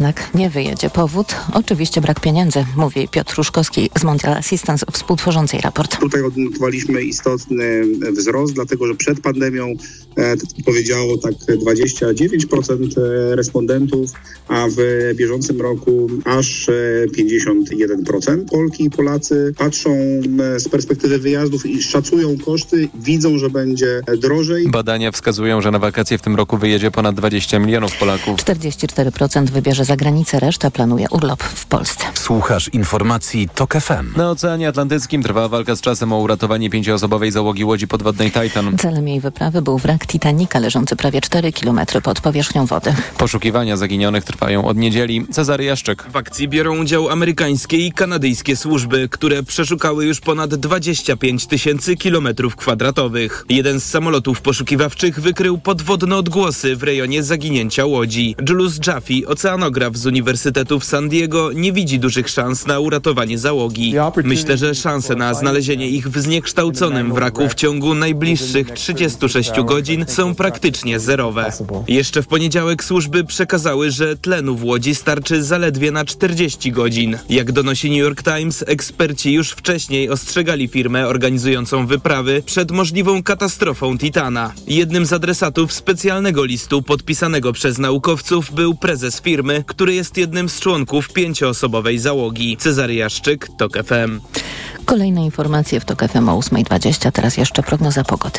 jednak nie wyjedzie. Powód? Oczywiście brak pieniędzy, mówi Piotr Ruszkowski z Mondial Assistance, współtworzącej raport. Tutaj odnotowaliśmy istotny wzrost, dlatego że przed pandemią e, powiedziało tak 29% respondentów, a w bieżącym roku aż 51%. Polki i Polacy patrzą z perspektywy wyjazdów i szacują koszty, widzą, że będzie drożej. Badania wskazują, że na wakacje w tym roku wyjedzie ponad 20 milionów Polaków. 44% wybierze za granicę, reszta planuje urlop w Polsce. Słuchasz informacji TOK FM. Na Oceanie Atlantyckim trwa walka z czasem o uratowanie pięcioosobowej załogi łodzi podwodnej Titan. Celem jej wyprawy był wrak Titanica leżący prawie 4 km pod powierzchnią wody. Poszukiwania zaginionych trwają od niedzieli. Cezary Jaszczyk. W akcji biorą udział amerykańskie i kanadyjskie służby, które przeszukały już ponad 25 tysięcy kilometrów kwadratowych. Jeden z samolotów poszukiwawczych wykrył podwodne odgłosy w rejonie zaginięcia łodzi. Julius Jaffe, oceanograf z Uniwersytetu w San Diego, nie widzi dużych szans na uratowanie załogi. Myślę, że szanse na znalezienie ich w zniekształconym wraku w ciągu najbliższych 36 godzin są praktycznie zerowe. Jeszcze w poniedziałek służby przekazały, że tlenu w łodzi starczy zaledwie na 40 godzin. Jak donosi New York Times, eksperci już wcześniej ostrzegali firmę organizującą wyprawy przed możliwą katastrofą Titana. Jednym z adresatów specjalnego listu podpisanego przez naukowców był prezes firmy, który jest jednym z członków pięcioosobowej załogi. Cezary Jaszczyk, TOK FM. Kolejne informacje w TOK FM o 8.20, teraz jeszcze prognoza pogody.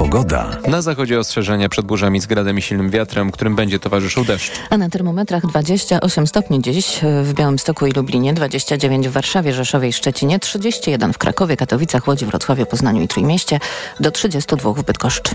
Pogoda. Na zachodzie ostrzeżenia przed burzami z gradem i silnym wiatrem, którym będzie towarzyszył deszcz. A na termometrach 28 stopni dziś w Białymstoku i Lublinie, 29 w Warszawie, Rzeszowie i Szczecinie, 31 w Krakowie, Katowicach, Łodzi, Wrocławiu, Poznaniu i Trójmieście, do 32 w Bydgoszczy.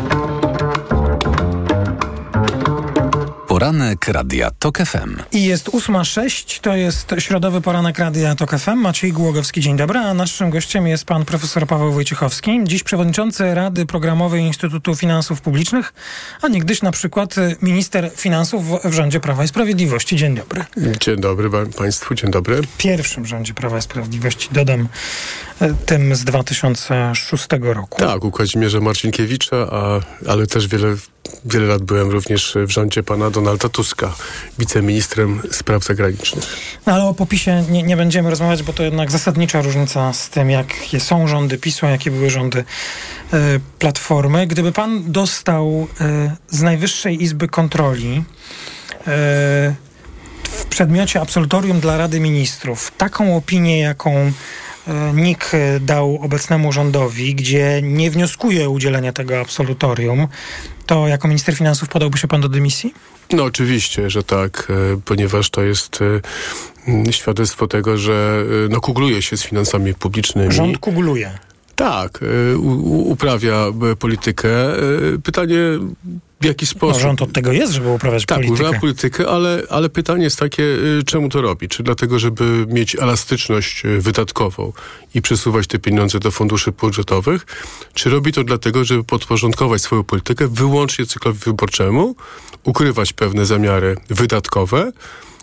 Poranek Radia TOK FM. I jest 8.06, to jest środowy poranek Radia TOK FM. Maciej Głogowski, dzień dobry, a naszym gościem jest pan profesor Paweł Wojciechowski, dziś przewodniczący Rady Programowej Instytutu Finansów Publicznych, a niegdyś na przykład minister finansów w rządzie Prawa i Sprawiedliwości. Dzień dobry. Dzień dobry Państwu, dzień dobry. W pierwszym rządzie Prawa i Sprawiedliwości, dodam, tym z 2006 roku. Tak, u Kazimierza Marcinkiewicza, a, ale też wiele Wiele lat byłem również w rządzie pana Donalda Tuska, wiceministrem spraw zagranicznych. No ale o popisie nie, nie, będziemy rozmawiać, bo to jednak zasadnicza różnica z tym, jakie są rządy PiSu, a jakie były rządy y, Platformy. Gdyby pan dostał y, z Najwyższej Izby Kontroli y, w przedmiocie absolutorium dla Rady Ministrów taką opinię, jaką NIK dał obecnemu rządowi, gdzie nie wnioskuje o udzielenie tego absolutorium, to jako minister finansów podałby się pan do dymisji? No oczywiście, że tak, ponieważ to jest świadectwo tego, że no, kugluje się z finansami publicznymi. Rząd kugluje. Tak, uprawia politykę. Pytanie, w jaki sposób. No, rząd od tego jest, żeby uprawiać tak, politykę. Tak, politykę, ale, ale pytanie jest takie, czemu to robi? Czy dlatego, żeby mieć elastyczność wydatkową i przesuwać te pieniądze do funduszy budżetowych, czy robi to dlatego, żeby podporządkować swoją politykę wyłącznie cyklowi wyborczemu, ukrywać pewne zamiary wydatkowe,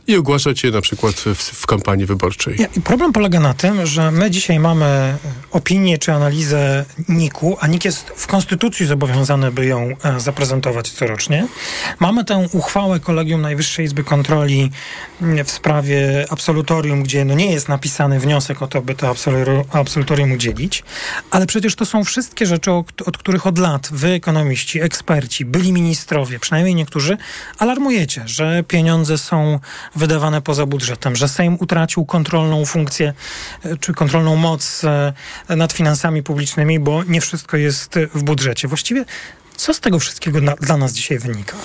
i ogłaszać je na przykład w, w kampanii wyborczej. Problem polega na tym, że my dzisiaj mamy opinię czy analizę NIK-u, a NIK jest w Konstytucji zobowiązany, by ją zaprezentować corocznie. Mamy tę uchwałę Kolegium Najwyższej Izby Kontroli w sprawie absolutorium, gdzie no nie jest napisany wniosek o to, by to absolutorium udzielić, ale przecież to są wszystkie rzeczy, od których od lat wy, ekonomiści, eksperci, byli ministrowie, przynajmniej niektórzy, alarmujecie, że pieniądze są wydawane poza budżetem, że Sejm utracił kontrolną funkcję czy kontrolną moc nad finansami publicznymi, bo nie wszystko jest w budżecie. Właściwie co z tego wszystkiego dla nas dzisiaj wynika?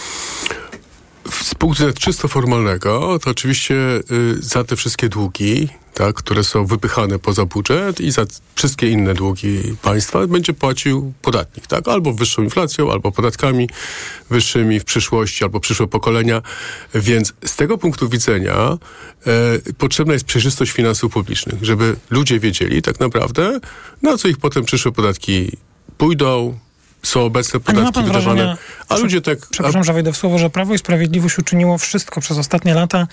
Z punktu czysto formalnego, to oczywiście y, za te wszystkie długi, tak, które są wypychane poza budżet i za wszystkie inne długi państwa będzie płacił podatnik, tak? Albo wyższą inflacją, albo podatkami wyższymi w przyszłości, albo przyszłe pokolenia. Więc z tego punktu widzenia e, potrzebna jest przejrzystość finansów publicznych, żeby ludzie wiedzieli tak naprawdę, na co ich potem przyszłe podatki pójdą, są obecne podatki wydawane, wrażenia, a ludzie tak... Przepraszam, że wejdę w słowo, że Prawo i Sprawiedliwość uczyniło wszystko przez ostatnie lata,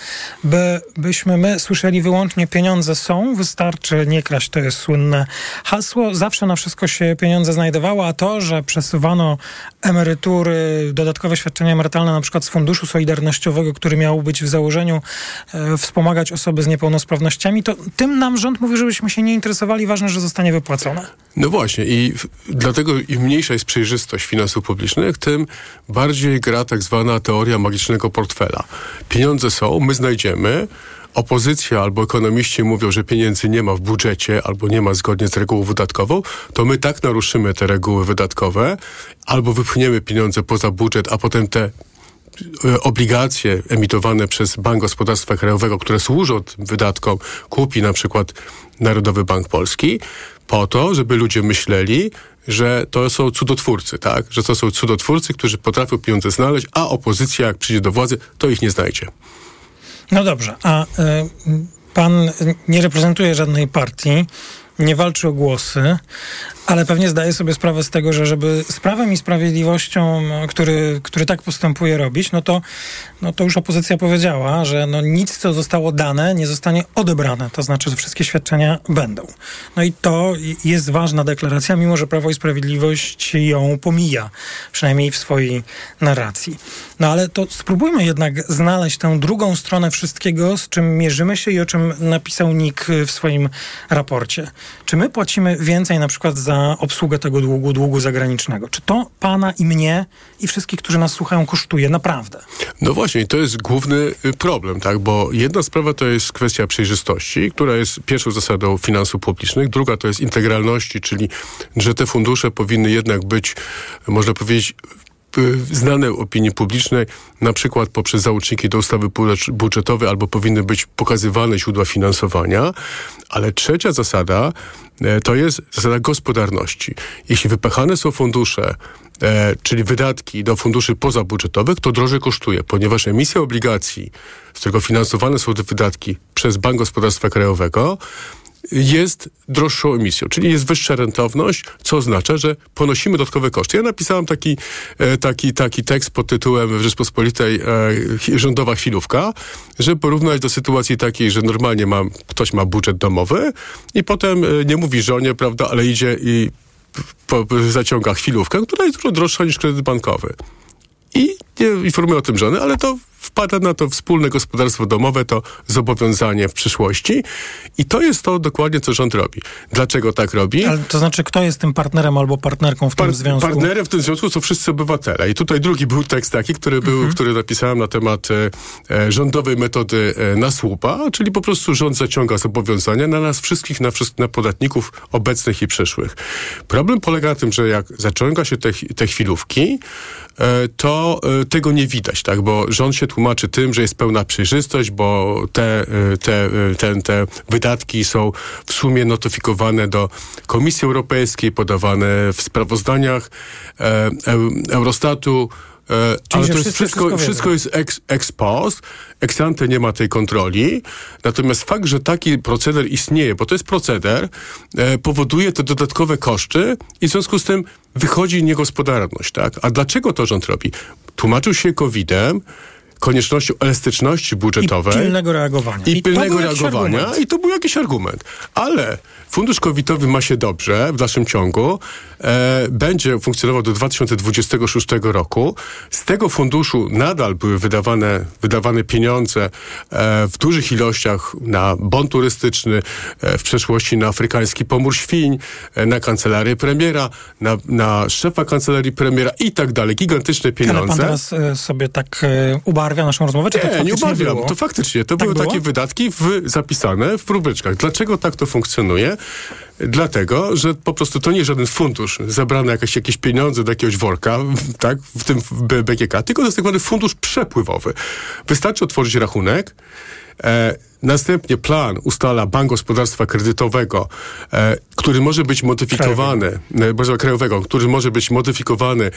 by, byśmy my słyszeli wyłącznie pieniądze są, wystarczy nie kraść, to jest słynne hasło. Zawsze na wszystko się pieniądze znajdowało, a to, że przesuwano emerytury, dodatkowe świadczenia emerytalne na przykład z Funduszu Solidarnościowego, który miał być w założeniu e, wspomagać osoby z niepełnosprawnościami, to tym nam rząd mówi, żebyśmy się nie interesowali, ważne, że zostanie wypłacone. No właśnie i dlatego im mniejsza jest przejrzystość finansów publicznych, tym bardziej gra tak zwana teoria magicznego portfela. Pieniądze są, my znajdziemy, opozycja albo ekonomiści mówią, że pieniędzy nie ma w budżecie albo nie ma zgodnie z regułą wydatkową, to my tak naruszymy te reguły wydatkowe albo wypchniemy pieniądze poza budżet, a potem te e, obligacje emitowane przez Bank Gospodarstwa Krajowego, które służą tym wydatkom, kupi na przykład Narodowy Bank Polski, po to, żeby ludzie myśleli, że to są cudotwórcy, tak? Że to są cudotwórcy, którzy potrafią pieniądze znaleźć, a opozycja, jak przyjdzie do władzy, to ich nie znajdzie. No dobrze, a y, pan nie reprezentuje żadnej partii, nie walczy o głosy, ale pewnie zdaje sobie sprawę z tego, że żeby z prawem i sprawiedliwością, który, który tak postępuje robić, no to, no to już opozycja powiedziała, że no nic, co zostało dane, nie zostanie odebrane. To znaczy, że wszystkie świadczenia będą. No i to jest ważna deklaracja, mimo że Prawo i Sprawiedliwość ją pomija, przynajmniej w swojej narracji. No ale to spróbujmy jednak znaleźć tę drugą stronę wszystkiego, z czym mierzymy się i o czym napisał Nick w swoim raporcie. Czy my płacimy więcej na przykład za obsługę tego długu, długu zagranicznego? Czy to pana i mnie i wszystkich, którzy nas słuchają, kosztuje naprawdę? No właśnie, to jest główny y, problem, tak? Bo jedna sprawa to jest kwestia przejrzystości, która jest pierwszą zasadą finansów publicznych. Druga to jest integralności, czyli że te fundusze powinny jednak być, można powiedzieć, znane opinii publicznej, na przykład poprzez załączniki do ustawy budżetowej, albo powinny być pokazywane źródła finansowania. Ale trzecia zasada e, to jest zasada gospodarności. Jeśli wypechane są fundusze, e, czyli wydatki do funduszy pozabudżetowych, to drożej kosztuje, ponieważ emisja obligacji, z którego finansowane są te wydatki przez Bank Gospodarstwa Krajowego, jest droższą emisją, czyli jest wyższa rentowność, co oznacza, że ponosimy dodatkowe koszty. Ja napisałem taki, e, taki, taki tekst pod tytułem w Rzeczpospolitej e, rządowa chwilówka, żeby porównać do sytuacji takiej, że normalnie ma, ktoś ma budżet domowy i potem e, nie mówi żonie, prawda, ale idzie i po, zaciąga chwilówkę, która jest dużo droższa niż kredyt bankowy. I nie informuje o tym żony, ale to wpada na to wspólne gospodarstwo domowe, to zobowiązanie w przyszłości. I to jest to dokładnie, co rząd robi. Dlaczego tak robi? Ale to znaczy, kto jest tym partnerem albo partnerką w Par tym związku? Partnerem w tym związku są wszyscy obywatele. I tutaj drugi był tekst taki, który, był, mhm. który napisałem na temat e, e, rządowej metody e, na słupa, czyli po prostu rząd zaciąga zobowiązania na nas wszystkich, na, wszystkich, na podatników obecnych i przyszłych. Problem polega na tym, że jak zaciąga się te, te chwilówki, e, to e, tego nie widać, tak? Bo rząd się tłumaczy tym, że jest pełna przejrzystość, bo te, y, te, y, te, te wydatki są w sumie notyfikowane do Komisji Europejskiej, podawane w sprawozdaniach e, Eurostatu. E, ale to jest wszystko, wszystko, wszystko jest ex, ex post, ex ante nie ma tej kontroli. Natomiast fakt, że taki proceder istnieje, bo to jest proceder, e, powoduje te dodatkowe koszty i w związku z tym wychodzi niegospodarność. Tak? A dlaczego to rząd robi? Tłumaczył się COVID-em, koniecznością elastyczności budżetowej. I pilnego reagowania. I, I pilnego reagowania. I to był jakiś argument. Ale Fundusz Covidowy ma się dobrze w dalszym ciągu. E, będzie funkcjonował do 2026 roku. Z tego funduszu nadal były wydawane, wydawane pieniądze e, w dużych ilościach na bon turystyczny, e, w przeszłości na afrykański pomór świń, e, na kancelarię premiera, na, na szefa kancelarii premiera i tak dalej. Gigantyczne pieniądze. Ale pan teraz e, sobie tak e, ubarwia naszą rozmowę, czy to Nie, nie faktycznie umawiam. było? To faktycznie. To Tak były było? takie wydatki w, zapisane w próbeczkach. Dlaczego tak to funkcjonuje? Dlatego, że po prostu to nie jest żaden fundusz, zebrane jakieś, jakieś pieniądze do jakiegoś worka, tak, w tym BGK, tylko to jest tak zwany fundusz przepływowy. Wystarczy otworzyć rachunek, E, następnie plan ustala Bank Gospodarstwa Kredytowego, e, który może być modyfikowany, e, Boże, krajowego, który może być modyfikowany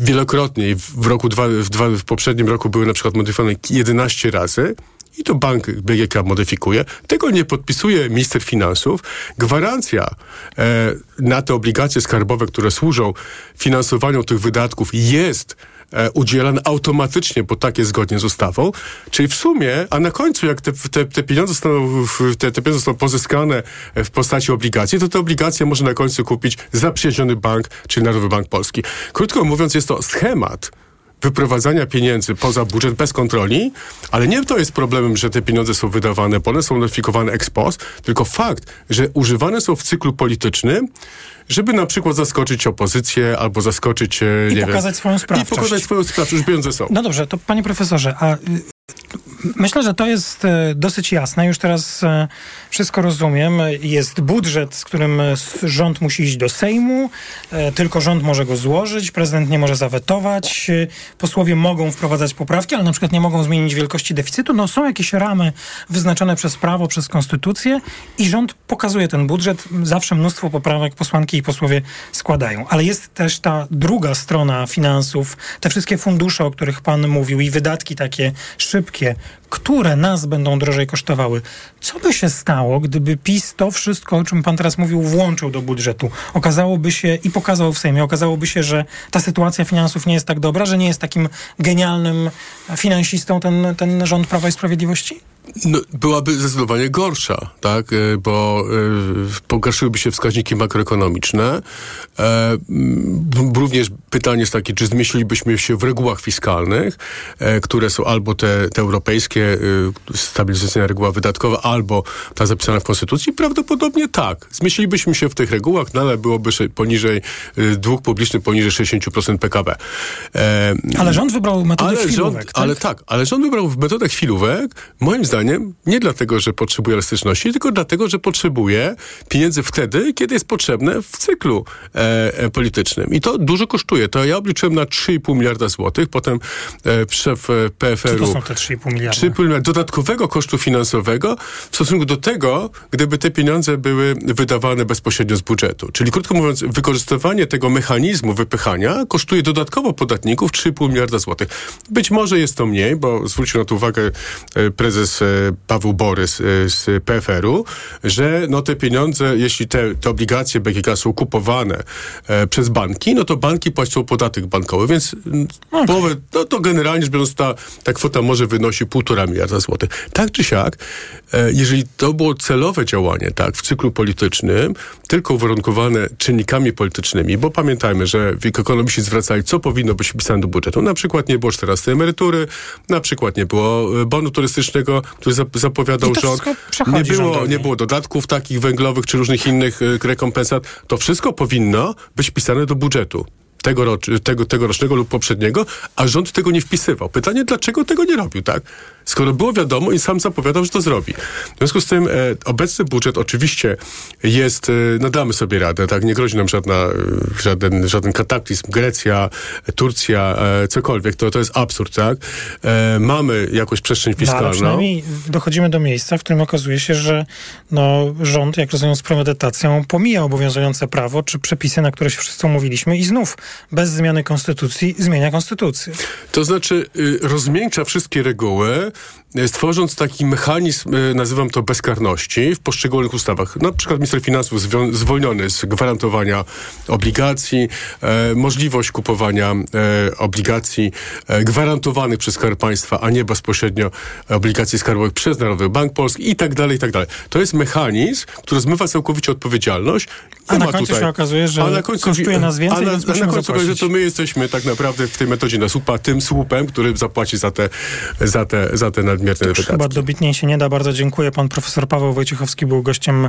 wielokrotnie. W roku dwa, w, dwa, w poprzednim roku były na przykład modyfikowane 11 razy. I to bank BGK modyfikuje. Tego nie podpisuje minister finansów. Gwarancja e, na te obligacje skarbowe, które służą finansowaniu tych wydatków jest e, udzielane automatycznie, bo tak jest zgodnie z ustawą. Czyli w sumie, a na końcu, jak te, te, te pieniądze zostaną, te, te pieniądze zostaną pozyskane e, w postaci obligacji, to te obligacje może na końcu kupić zaprzyjaźniony bank, czyli Narodowy Bank Polski. Krótko mówiąc, jest to schemat wyprowadzania pieniędzy poza budżet bez kontroli, ale nie to jest problemem, że te pieniądze są wydawane, bo one są notyfikowane ex post, tylko fakt, że używane są w cyklu politycznym, żeby na przykład zaskoczyć opozycję albo zaskoczyć, e, I nie pokazać wiem, swoją I sprawczość. pokazać swoją sprawczość, pieniądze są. No dobrze, to panie profesorze, a y, myślę, że to jest e, dosyć jasne. Już teraz e, wszystko rozumiem. Jest budżet, z którym e, rząd musi iść do Sejmu, tylko rząd może go złożyć, prezydent nie może zawetować, posłowie mogą wprowadzać poprawki, ale na przykład nie mogą zmienić wielkości deficytu. No są jakieś ramy wyznaczone przez prawo, przez konstytucję i rząd pokazuje ten budżet. Zawsze mnóstwo poprawek posłanki i posłowie składają. Ale jest też ta druga strona finansów, te wszystkie fundusze, o których pan mówił i wydatki takie szybkie, które nas będą drożej kosztowały. Co by się stało, gdyby PiS to wszystko, o czym pan teraz mówił, włączył do budżetu? Okazałoby się i pokazał w Sejmie, okazałoby się, że ta sytuacja finansów nie jest tak dobra, że nie jest takim genialnym finansistą ten, ten rząd Prawa i Sprawiedliwości? No, byłaby zdecydowanie gorsza, tak? E, Bo e, pogarszyłyby się wskaźniki makroekonomiczne. E, również pytanie jest takie, czy zmieścilibyśmy się w regułach fiskalnych, e, które są albo te, te europejskie, e, stabilizacyjna reguła wydatkowa, albo ta zapisana w Konstytucji? Prawdopodobnie tak. Zmieścilibyśmy się w tych regułach, no ale byłoby poniżej, e, dług publiczny poniżej 60% PKB. E, Ale rząd wybrał metodę ale chwilówek, rząd, tak? ale tak, ale rząd wybrał metodę chwilówek, moim zdaniem, nie dlatego, że potrzebuje elastyczności, tylko dlatego, że potrzebuje pieniędzy wtedy, kiedy jest potrzebne w cyklu e, e, politycznym. I to dużo kosztuje. To ja obliczyłem na 3,5 miliarda złotych, potem e, szef e, Co to PFR-u... są te 3,5 miliarda? 3,5 miliarda dodatkowego kosztu finansowego w stosunku do tego, gdyby te pieniądze były wydawane bezpośrednio z budżetu. Czyli krótko mówiąc, wykorzystywanie tego mechanizmu wypychania kosztuje dodatkowo podatników 3,5 miliarda złotych. Być może jest to mniej, bo zwrócił na to uwagę e, prezes e, Paweł Borys e, z PFR-u, że no te pieniądze, jeśli te, te obligacje BGK są kupowane przez banki, no to banki płacą podatek bankowy, więc mm, połowę, no to generalnie rzecz biorąc ta, ta kwota może wynosi 1,5 miliarda złotych. Tak czy siak, e, jeżeli to było celowe działanie, tak, w cyklu politycznym, tylko uwarunkowane czynnikami politycznymi, bo pamiętajmy, że ekonomiści zwracali, co powinno być wpisane do budżetu. Na przykład nie było 14 emerytury, na przykład nie było e, bonu turystycznego, który zap- zapowiadał rząd. Nie było, rządowi. nie było dodatków takich węglowych czy różnych innych e, rekompensat. To wszystko powinno być wpisane do budżetu. Tegorocz, tego, tegorocznego lub poprzedniego, a rząd tego nie wpisywał. Pytanie, dlaczego tego nie robił, tak? Skoro było wiadomo i sam zapowiadał, że to zrobi. W związku z tym e, obecny budżet oczywiście jest, e, no damy sobie radę, tak? Nie grozi nam żadna, e, żaden, żaden kataklizm. Grecja, Turcja, e, cokolwiek, to, to jest absurd, tak? E, mamy jakąś przestrzeń No, ale fiskalną. przynajmniej dochodzimy do miejsca, w którym okazuje się, że no, rząd, jak rozumiem, z premedytacją pomija obowiązujące prawo czy przepisy, na które się wszyscy umówiliśmy i znów bez zmiany konstytucji zmienia konstytucję. To znaczy y, rozmiękcza wszystkie reguły, stworząc taki mechanizm, y, nazywam to bezkarności, w poszczególnych ustawach. Na przykład minister finansów zwolniony z gwarantowania obligacji, e, możliwość kupowania e, obligacji e, gwarantowanych przez Skarb Państwa, a nie bezpośrednio obligacji skarbowych przez Narodowy Bank Polski i tak dalej, i tak dalej. To jest mechanizm, który zmywa całkowicie odpowiedzialność. A na końcu tutaj- się okazuje, że a na końcu- kosztuje nas więcej, a na, więc a na końcu okazuje, że to my jesteśmy tak naprawdę w tej metodzie na słupa tym słupem, który zapłaci za te, za te, za te nadmierne chyba wydatki. dobitniej się nie da. Bardzo dziękuję. Pan profesor Paweł Wojciechowski był gościem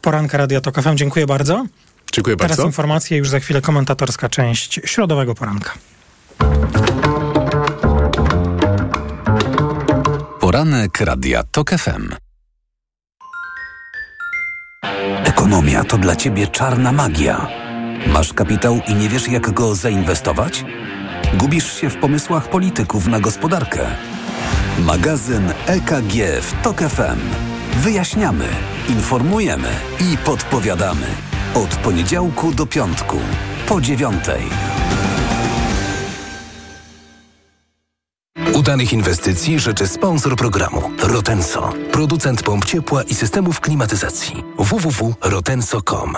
poranka Radia Tok FM. Dziękuję bardzo. Dziękuję Teraz bardzo. informacje, już za chwilę komentatorska część środowego poranka. Poranek Radia TOK FM. Ekonomia to dla ciebie czarna magia. Masz kapitał i nie wiesz, jak go zainwestować? Gubisz się w pomysłach polityków na gospodarkę. Magazyn EKG w TOK FM. Wyjaśniamy, informujemy i podpowiadamy. Od poniedziałku do piątku, po dziewiątej. Udanych inwestycji życzy sponsor programu Rotenso, producent pomp ciepła i systemów klimatyzacji. www.rotenso.com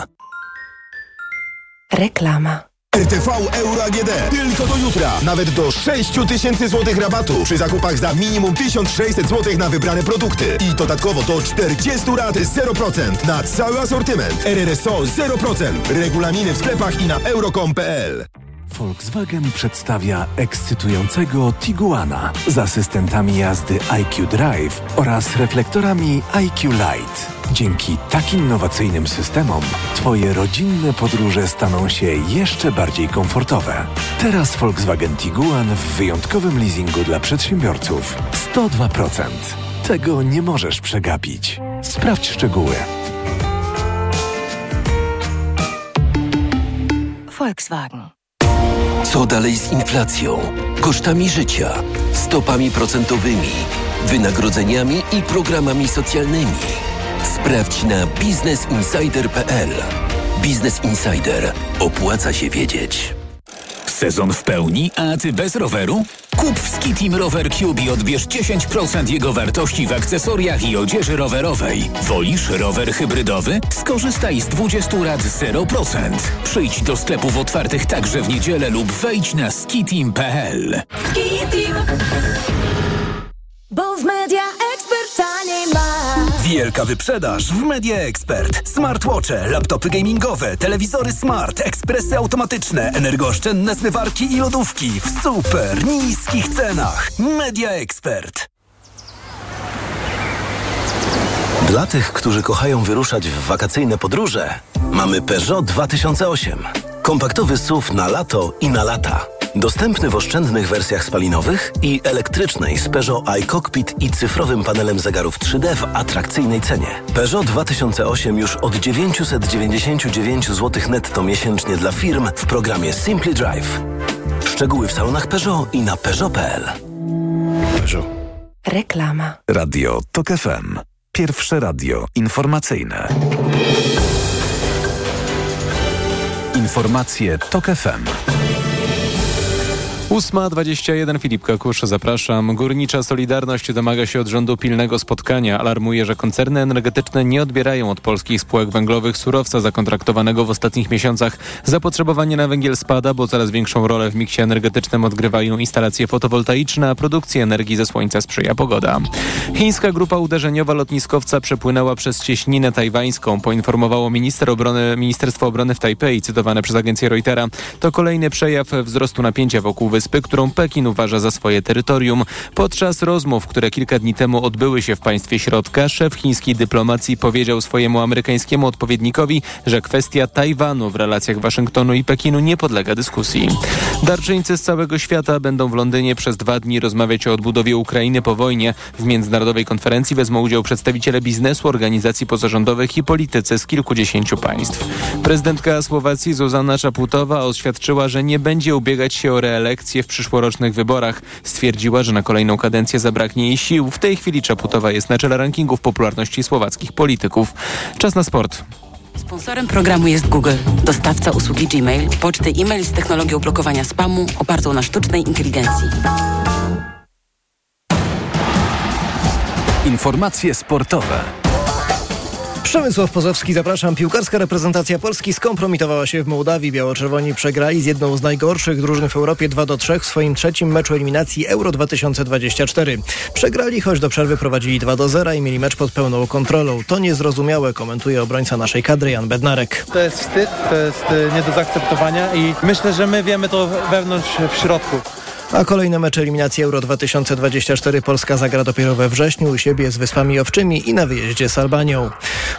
Reklama. RTV Euro AGD. Tylko do jutra. Nawet do 6 tysięcy złotych rabatu przy zakupach za minimum 1600 złotych na wybrane produkty. I dodatkowo do 40 rat 0% na cały asortyment. RRSO 0%. Regulaminy w sklepach i na euro.com.pl. Volkswagen przedstawia ekscytującego Tiguana z asystentami jazdy IQ Drive oraz reflektorami IQ Light. Dzięki takim innowacyjnym systemom Twoje rodzinne podróże staną się jeszcze bardziej komfortowe. Teraz Volkswagen Tiguan w wyjątkowym leasingu dla przedsiębiorców. 102%. Tego nie możesz przegapić. Sprawdź szczegóły. Volkswagen. Co dalej z inflacją, kosztami życia, stopami procentowymi, wynagrodzeniami i programami socjalnymi? Sprawdź na biznesinsider.pl. Biznes Insider. Opłaca się wiedzieć. Sezon w pełni, a ty bez roweru? Kup w Skitim Rower Cube i odbierz 10% jego wartości w akcesoriach i odzieży rowerowej. Wolisz rower hybrydowy? Skorzystaj z 20 lat 0%. Przyjdź do sklepów otwartych także w niedzielę lub wejdź na skitim.pl. Skitim. Bo w Media. Wielka wyprzedaż w Media Expert. Smartwatche, laptopy gamingowe, telewizory smart, ekspresy automatyczne, energooszczędne zmywarki i lodówki w super niskich cenach. Media Expert. Dla tych, którzy kochają wyruszać w wakacyjne podróże, mamy Peugeot 2008. Kompaktowy SUV na lato i na lata. Dostępny w oszczędnych wersjach spalinowych i elektrycznej z Peugeot iCockpit i cyfrowym panelem zegarów 3D w atrakcyjnej cenie. Peugeot 2008 już od 999 zł netto miesięcznie dla firm w programie Simply Drive. Szczegóły w salonach Peugeot i na Peugeot.pl. Peugeot. Reklama. Radio TOK FM. Pierwsze radio informacyjne. Informacje TOK FM. 8.21 Filip Kakusz, zapraszam. Górnicza Solidarność domaga się od rządu pilnego spotkania. Alarmuje, że koncerny energetyczne nie odbierają od polskich spółek węglowych surowca zakontraktowanego w ostatnich miesiącach. Zapotrzebowanie na węgiel spada, bo coraz większą rolę w miksie energetycznym odgrywają instalacje fotowoltaiczne, a produkcji energii ze słońca sprzyja pogoda. Chińska grupa uderzeniowa lotniskowca przepłynęła przez cieśninę tajwańską, poinformowało minister obrony, Ministerstwo Obrony w Tajpej, cytowane przez agencję Reutera. To kolejny przejaw wzrostu napięcia wokół wyspy wyspy, którą Pekin uważa za swoje terytorium. Podczas rozmów, które kilka dni temu odbyły się w państwie środka, szef chińskiej dyplomacji powiedział swojemu amerykańskiemu odpowiednikowi, że kwestia Tajwanu w relacjach Waszyngtonu i Pekinu nie podlega dyskusji. Darczyńcy z całego świata będą w Londynie przez dwa dni rozmawiać o odbudowie Ukrainy po wojnie. W międzynarodowej konferencji wezmą udział przedstawiciele biznesu, organizacji pozarządowych i politycy z kilkudziesięciu państw. Prezydentka Słowacji Zuzana Czaputowa oświadczyła, że nie będzie ubiegać się o reelekcję w przyszłorocznych wyborach. Stwierdziła, że na kolejną kadencję zabraknie jej sił. W tej chwili Czaputowa jest na czele rankingów popularności słowackich polityków. Czas na sport. Sponsorem programu jest Google, dostawca usługi Gmail, poczty e-mail z technologią blokowania spamu opartą na sztucznej inteligencji. Informacje sportowe. Przemysław Pozowski, zapraszam. Piłkarska reprezentacja Polski skompromitowała się w Mołdawii. Biało-czerwoni przegrali z jedną z najgorszych drużyn w Europie 2 do 3 w swoim trzecim meczu eliminacji Euro 2024. Przegrali, choć do przerwy prowadzili 2 do 0 i mieli mecz pod pełną kontrolą. To niezrozumiałe, komentuje obrońca naszej kadry Jan Bednarek. To jest wstyd, to jest nie do zaakceptowania i myślę, że my wiemy to wewnątrz w środku A kolejne mecze eliminacji Euro 2024 Polska zagra dopiero we wrześniu u siebie z Wyspami Owczymi i na wyjeździe z Albanią.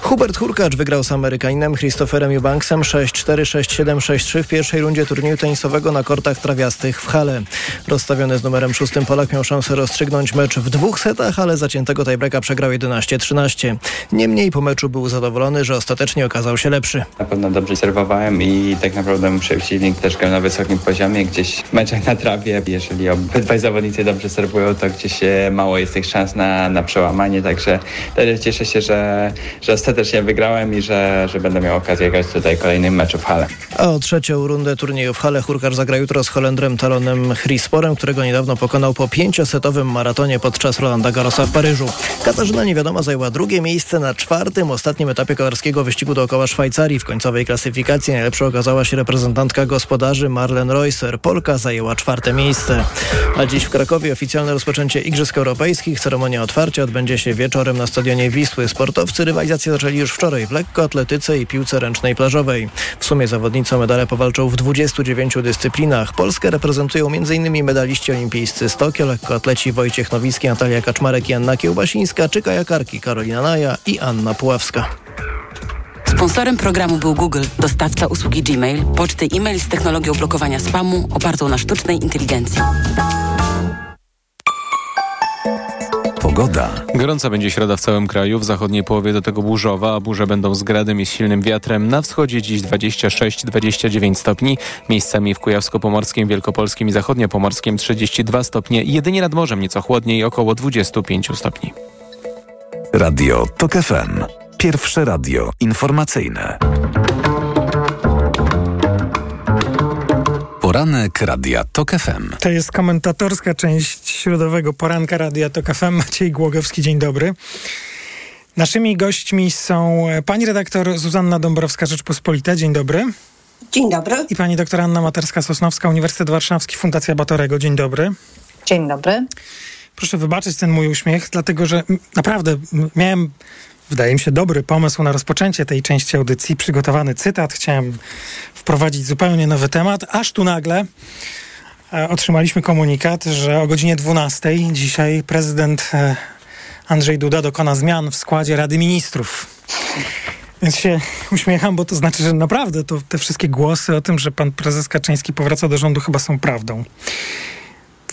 Hubert Hurkacz wygrał z Amerykaninem Christopherem Eubanksem 6-4, 6-7, 6-3 w pierwszej rundzie turnieju tenisowego na kortach trawiastych w Hale. Rozstawiony z numerem szóstym Polak miał szansę rozstrzygnąć mecz w dwóch setach, ale zaciętego tiebreaka przegrał 11-13. Niemniej po meczu był zadowolony, że ostatecznie okazał się lepszy. Na pewno dobrze serwowałem i tak naprawdę mój przeciwnik też grał na wysokim poziomie. Gdzieś w meczach na trawie, jeżeli obydwaj zawodnicy dobrze serwują, to gdzieś e, mało jest tych szans na, na przełamanie, także też cieszę się, że, że ostatecznie wygrałem i że, że będę miał okazję grać tutaj kolejnych meczów w hale. A o trzecią rundę turnieju w Hale Hurkacz zagra jutro z Holendrem Talonem Chrisporem, którego niedawno pokonał po pięciosetowym maratonie podczas Rolanda Garrosa w Paryżu. Katarzyna Niewiadoma zajęła drugie miejsce na czwartym, ostatnim etapie kolarskiego wyścigu dookoła Szwajcarii. W końcowej klasyfikacji najlepsza okazała się reprezentantka gospodarzy Marlen Reusser. Polka zajęła czwarte miejsce. A dziś w Krakowie oficjalne rozpoczęcie Igrzysk Europejskich. Ceremonia otwarcia odbędzie się wieczorem na stadionie Wisły. Sportowcy rywalizację zaczęli już wczoraj w lekkoatletyce i piłce ręcznej plażowej. W sumie zawodnicy o medale powalczą w 29 dyscyplinach. Polskę reprezentują m.in. medaliści olimpijscy z Tokio, lekkoatleci Wojciech Nowicki, Natalia Kaczmarek i Anna Kiełbasińska, czy kajakarki Karolina Naja i Anna Puławska. Sponsorem programu był Google, dostawca usługi Gmail, poczty e-mail z technologią blokowania spamu opartą na sztucznej inteligencji. Pogoda. Gorąca będzie środa w całym kraju, w zachodniej połowie do tego burzowa, a burze będą z gradem i z silnym wiatrem. Na wschodzie dziś 26-29 stopni, miejscami w Kujawsko-Pomorskim, Wielkopolskim i Zachodniopomorskim 32 stopnie, jedynie nad morzem nieco chłodniej, około 25 stopni. Radio TOK FM. Pierwsze radio informacyjne. Poranek Radia TOK FM. To jest komentatorska część środowego poranka Radia TOK FM. Maciej Głogowski, dzień dobry. Naszymi gośćmi są pani redaktor Zuzanna Dąbrowska, Rzeczpospolita. Dzień dobry. Dzień dobry. I pani doktor Anna Materska-Sosnowska, Uniwersytet Warszawski, Fundacja Batorego. Dzień dobry. Dzień dobry. Proszę wybaczyć ten mój uśmiech, dlatego że naprawdę miałem wydaje mi się, dobry pomysł na rozpoczęcie tej części audycji. Przygotowany cytat. Chciałem wprowadzić zupełnie nowy temat, aż tu nagle e, otrzymaliśmy komunikat, że o godzinie 12 dzisiaj prezydent e, Andrzej Duda dokona zmian w składzie Rady Ministrów. Więc się uśmiecham, bo to znaczy, że naprawdę to te wszystkie głosy o tym, że pan prezes Kaczyński powraca do rządu chyba są prawdą.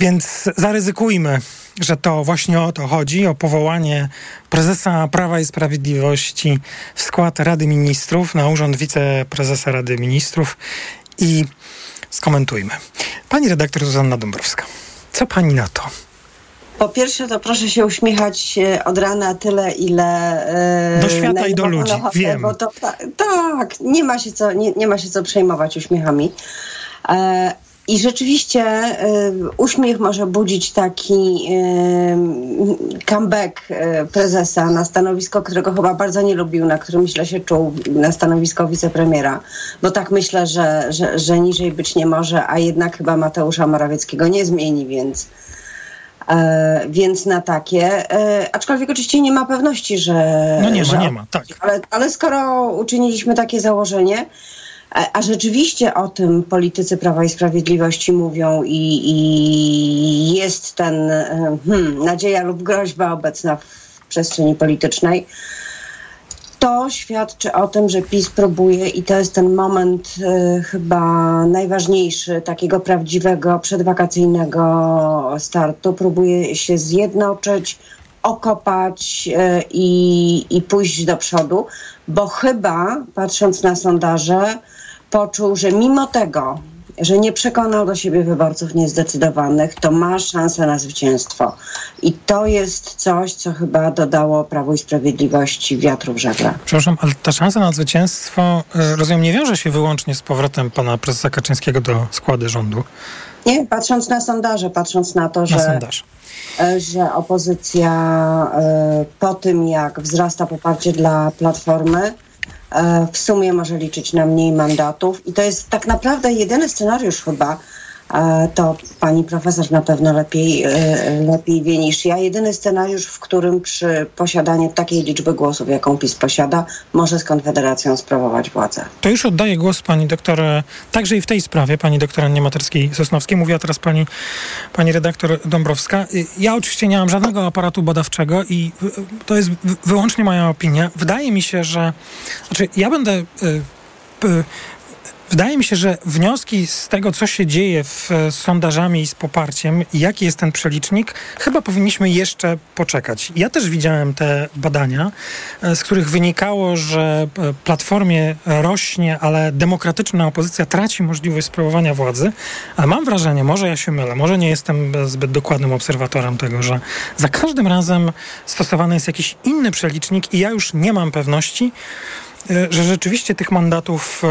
Więc zaryzykujmy, że to właśnie o to chodzi, o powołanie prezesa Prawa i Sprawiedliwości w skład Rady Ministrów na urząd wiceprezesa Rady Ministrów i skomentujmy. Pani redaktor Zuzanna Dąbrowska, co pani na to? Po pierwsze, to proszę się uśmiechać e, od rana tyle, ile. E, do świata i do ludzi, ochotę, wiem. Bo to, tak, nie ma, się co, nie, nie ma się co przejmować uśmiechami. I rzeczywiście y, uśmiech może budzić taki y, comeback y, prezesa na stanowisko, którego chyba bardzo nie lubił, na którym źle się czuł, na stanowisko wicepremiera. Bo tak myślę, że, że, że niżej być nie może, a jednak chyba Mateusza Morawieckiego nie zmieni, więc. E, więc na takie. E, aczkolwiek oczywiście nie ma pewności, że. No nie ma, że, nie ma, tak. Ale, ale skoro uczyniliśmy takie założenie, a rzeczywiście o tym politycy Prawa i Sprawiedliwości mówią i, i jest ten e, hmm, nadzieja lub groźba obecna w przestrzeni politycznej. To świadczy o tym, że PiS próbuje, i to jest ten moment y, chyba najważniejszy, takiego prawdziwego przedwakacyjnego startu, próbuje się zjednoczyć, okopać y, i, i pójść do przodu, bo chyba, patrząc na sondaże, poczuł, że mimo tego, że nie przekonał do siebie wyborców niezdecydowanych, to ma szansę na zwycięstwo. I to jest coś, co chyba dodało Prawo i Sprawiedliwości wiatru w żagle. Przepraszam, ale ta szansa na zwycięstwo, e, rozumiem, nie wiąże się wyłącznie z powrotem pana prezesa Kaczyńskiego do składu rządu? Nie, patrząc na sondaże, patrząc na to, że, e, że opozycja e, po tym, jak wzrasta poparcie dla Platformy, w sumie może liczyć na mniej mandatów. I to jest tak naprawdę jedyny scenariusz chyba, e, to pani profesor na pewno lepiej, e, lepiej wie niż ja. Jedyny scenariusz, w którym przy posiadaniu takiej liczby głosów, jaką PiS posiada, może z Konfederacją sprawować władzę. To już oddaję głos pani doktor, e, także i w tej sprawie, pani doktor Annie Materskiej-Sosnowskiej. Mówiła teraz pani, pani redaktor Dąbrowska. Y, Ja oczywiście nie mam żadnego aparatu badawczego i to jest wyłącznie moja opinia. Wydaje mi się, że... Znaczy, ja będę... Wydaje mi się, że wnioski z tego, co się dzieje w, z sondażami i z poparciem, jaki jest ten przelicznik, chyba powinniśmy jeszcze poczekać. Ja też widziałem te badania, e, z których wynikało, że e, Platformie rośnie, ale demokratyczna opozycja traci możliwość sprawowania władzy. Ale mam wrażenie, może ja się mylę, może nie jestem zbyt dokładnym obserwatorem tego, że za każdym razem stosowany jest jakiś inny przelicznik i ja już nie mam pewności, e, że rzeczywiście tych mandatów e,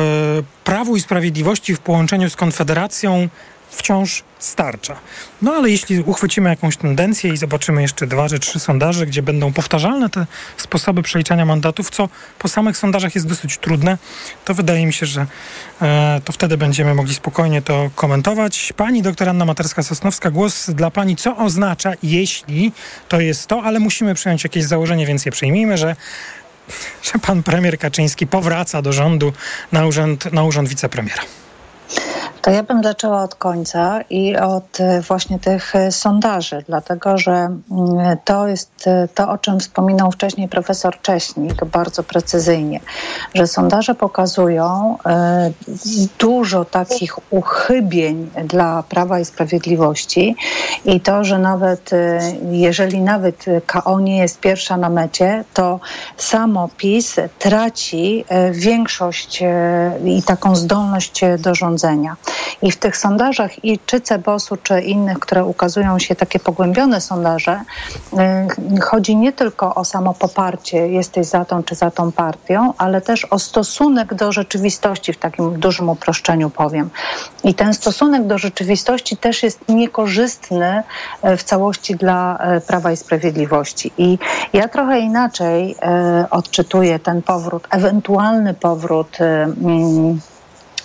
Prawu i Sprawiedliwości w połączeniu z Konfederacją wciąż starcza. No ale jeśli uchwycimy jakąś tendencję i zobaczymy jeszcze dwa czy trzy sondaże, gdzie będą powtarzalne te sposoby przeliczania mandatów, co po samych sondażach jest dosyć trudne, to wydaje mi się, że e, to wtedy będziemy mogli spokojnie to komentować. Pani doktor Anna Materska-Sosnowska, głos dla pani, co oznacza, jeśli to jest to, ale musimy przyjąć jakieś założenie, więc je przyjmijmy, że że pan premier Kaczyński powraca do rządu na urząd, na urząd wicepremiera. To ja bym zaczęła od końca i od e, właśnie tych e, sondaży, dlatego że mm, to jest e, to, o czym wspominał wcześniej profesor Cześnik bardzo precyzyjnie, że sondaże pokazują dużo takich uchybień dla Prawa i Sprawiedliwości i to, że nawet jeżeli nawet KO nie jest pierwsza na mecie, to samo PiS traci większość i taką zdolność do rządzenia. I w tych sondażach i czy Cebosu, czy innych, które ukazują się takie pogłębione sondaże, y, chodzi nie tylko o samo poparcie, jesteś za tą czy za tą partią, ale też o stosunek do rzeczywistości, w takim dużym uproszczeniu powiem. I ten stosunek do rzeczywistości też jest niekorzystny e, w całości dla e, Prawa i Sprawiedliwości. I ja trochę inaczej odczytuję ten powrót, ewentualny powrót mm,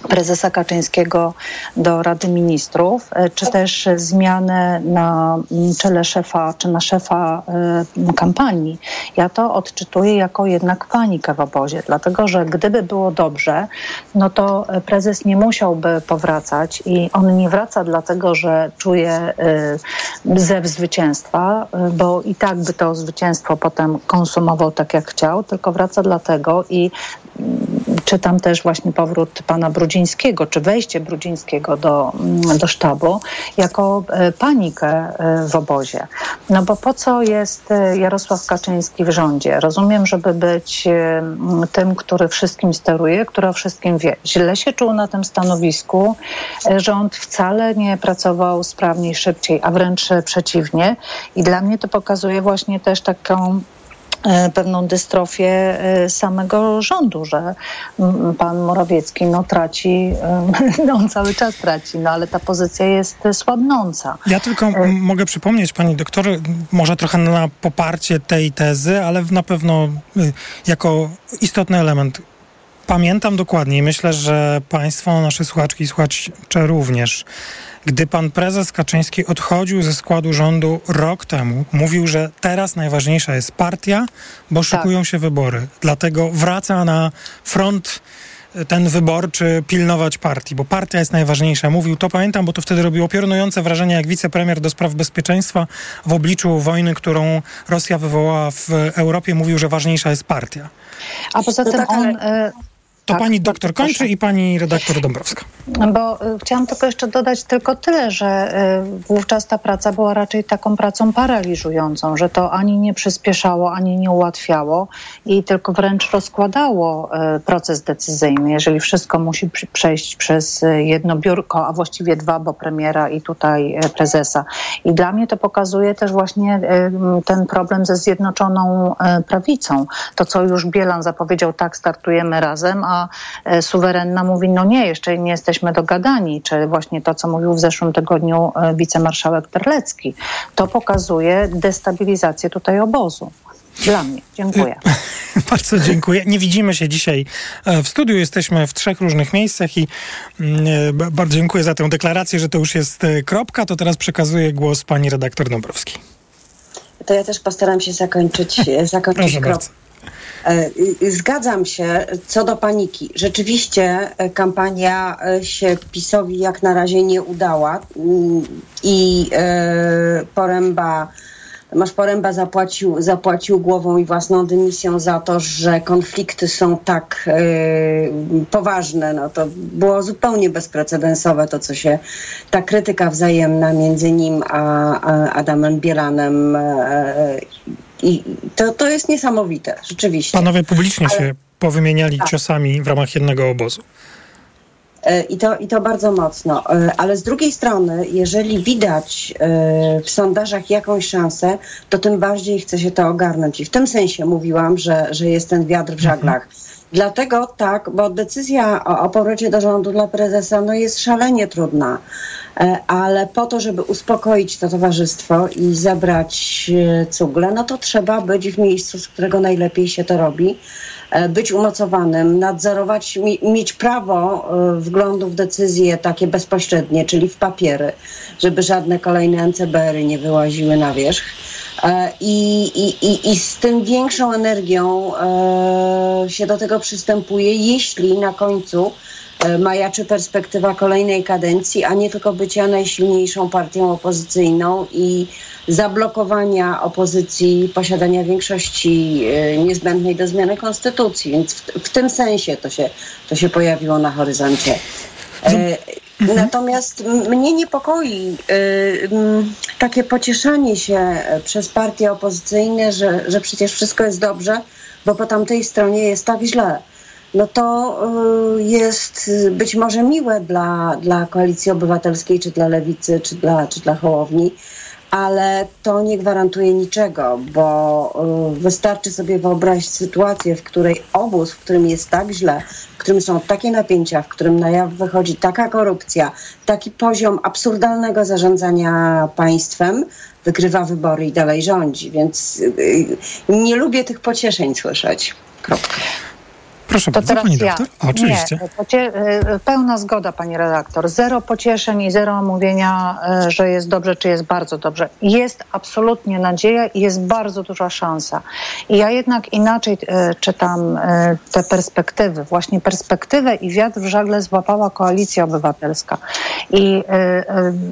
prezesa Kaczyńskiego do Rady Ministrów, e, czy też zmianę na mm, czele szefa, czy na szefa e, kampanii. Ja to odczytuję jako jednak panikę w obozie, dlatego że gdyby było dobrze, no to e, prezes nie musiałby powracać i on nie wraca dlatego, że czuje zew zwycięstwa, bo i tak by to zwycięstwo potem konsumował tak jak chciał, tylko wraca dlatego i czytam też właśnie powrót pana Brudzińskiego, czy wejście Brudzińskiego do, mm, do sztabu jako e, panikę e, w obozie. No bo po co jest e, Jarosław Kaczyński w rządzie? Rozumiem, żeby być tym, który wszystkim steruje, który o wszystkim wie. Źle się czuł na tym stanowisku. Rząd wcale nie pracował sprawniej, szybciej, a wręcz przeciwnie. I dla mnie to pokazuje właśnie też taką pewną dystrofię e, samego rządu, że mm, pan Morawiecki no, traci, e, no, on cały czas traci, no ale ta pozycja jest e, słabnąca. Ja tylko mogę przypomnieć pani doktor, może trochę na poparcie tej tezy, ale na pewno y, jako istotny element. Pamiętam dokładnie i myślę, że państwo, nasze słuchaczki i słuchacze również, gdy pan prezes Kaczyński odchodził ze składu rządu rok temu, mówił, że teraz najważniejsza jest partia, bo szykują się wybory. Dlatego wraca na front y, ten wyborczy pilnować partii, bo partia jest najważniejsza. Mówił to, pamiętam, bo to wtedy robiło piorunujące wrażenie, jak wicepremier do spraw bezpieczeństwa w obliczu wojny, którą Rosja wywołała w Europie, mówił, że ważniejsza jest partia. A poza tym on... e, To tak, pani doktor proszę. kończy i pani redaktor Dąbrowska. Bo y, chciałam tylko jeszcze dodać tylko tyle, że y, wówczas ta praca była raczej taką pracą paraliżującą, że to ani nie przyspieszało, ani nie ułatwiało i tylko wręcz rozkładało y, proces decyzyjny, jeżeli wszystko musi przejść przez y, jedno biurko, a właściwie dwa, bo premiera i tutaj y, prezesa. I dla mnie to pokazuje też właśnie y, ten problem ze Zjednoczoną Prawicą. To, co już Bielan zapowiedział, tak, startujemy razem, a e, suwerenna mówi, no nie, jeszcze nie jesteśmy dogadani, czy właśnie to, co mówił w zeszłym tygodniu e, wicemarszałek Terlecki. To pokazuje destabilizację tutaj obozu. Dla mnie. Dziękuję. Bardzo dziękuję. Nie widzimy się dzisiaj e, w studiu. Jesteśmy w trzech różnych miejscach i mm, bardzo dziękuję za tę deklarację, że to już jest kropka. To teraz przekazuję głos pani redaktor Dąbrowskiej. To ja też postaram się zakończyć, zakończyć Proszę bardzo. E, y, Zgadzam się co do paniki. Rzeczywiście e, kampania e, się PiSowi jak na razie nie udała Mm, i Poręba, Tomasz Poręba zapłacił, zapłacił głową i własną dymisją za to, że konflikty są tak poważne. No to było zupełnie bezprecedensowe to, co się, ta krytyka wzajemna między nim a, Adamem Bielanem i to, to jest niesamowite, rzeczywiście. Panowie publicznie Ale- się powymieniali Tak. ciosami w ramach jednego obozu. E, I to, I to bardzo mocno. E, Ale z drugiej strony, jeżeli widać e, w sondażach jakąś szansę, to tym bardziej chce się to ogarnąć. I w tym sensie mówiłam, że, że jest ten wiatr w żaglach. Dlatego tak, bo decyzja o, o powrocie do rządu dla prezesa no jest szalenie trudna. E, Ale po to, żeby uspokoić to towarzystwo i zebrać e, cugle, no to trzeba być w miejscu, z którego najlepiej się to robi być umocowanym, nadzorować, mi, mieć prawo e, wglądu w decyzje takie bezpośrednie, czyli w papiery, żeby żadne kolejne NCBR-y nie wyłaziły na wierzch. E, I, i, i, I z tym większą energią e, się do tego przystępuje, jeśli na końcu e, majaczy perspektywa kolejnej kadencji, a nie tylko bycia najsilniejszą partią opozycyjną i zablokowania opozycji, posiadania większości e, niezbędnej do zmiany konstytucji. Więc w, w tym sensie to się, to się pojawiło na horyzoncie. E, Natomiast m- mnie niepokoi y, takie pocieszanie się e, przez partie opozycyjne, że, że przecież wszystko jest dobrze, bo po tamtej stronie jest tak źle. No to y, jest y, być może miłe dla, dla koalicji obywatelskiej, czy dla lewicy, czy dla, czy dla Hołowni, ale to nie gwarantuje niczego, bo y, wystarczy sobie wyobrazić sytuację, w której obóz, w którym jest tak źle, w którym są takie napięcia, w którym na jaw wychodzi taka korupcja, taki poziom absurdalnego zarządzania państwem, wygrywa wybory i dalej rządzi. Więc nie lubię tych pocieszeń słyszeć. Kropka. Proszę To bardzo, teraz pani ja. doktor. Oczywiście. Nie, y, pełna zgoda, pani redaktor. Zero pocieszeń i zero mówienia, y, że jest dobrze, czy jest bardzo dobrze. Jest absolutnie nadzieja i jest bardzo duża szansa. I ja jednak inaczej y, czytam te perspektywy. Właśnie perspektywę i wiatr w żagle złapała Koalicja Obywatelska. I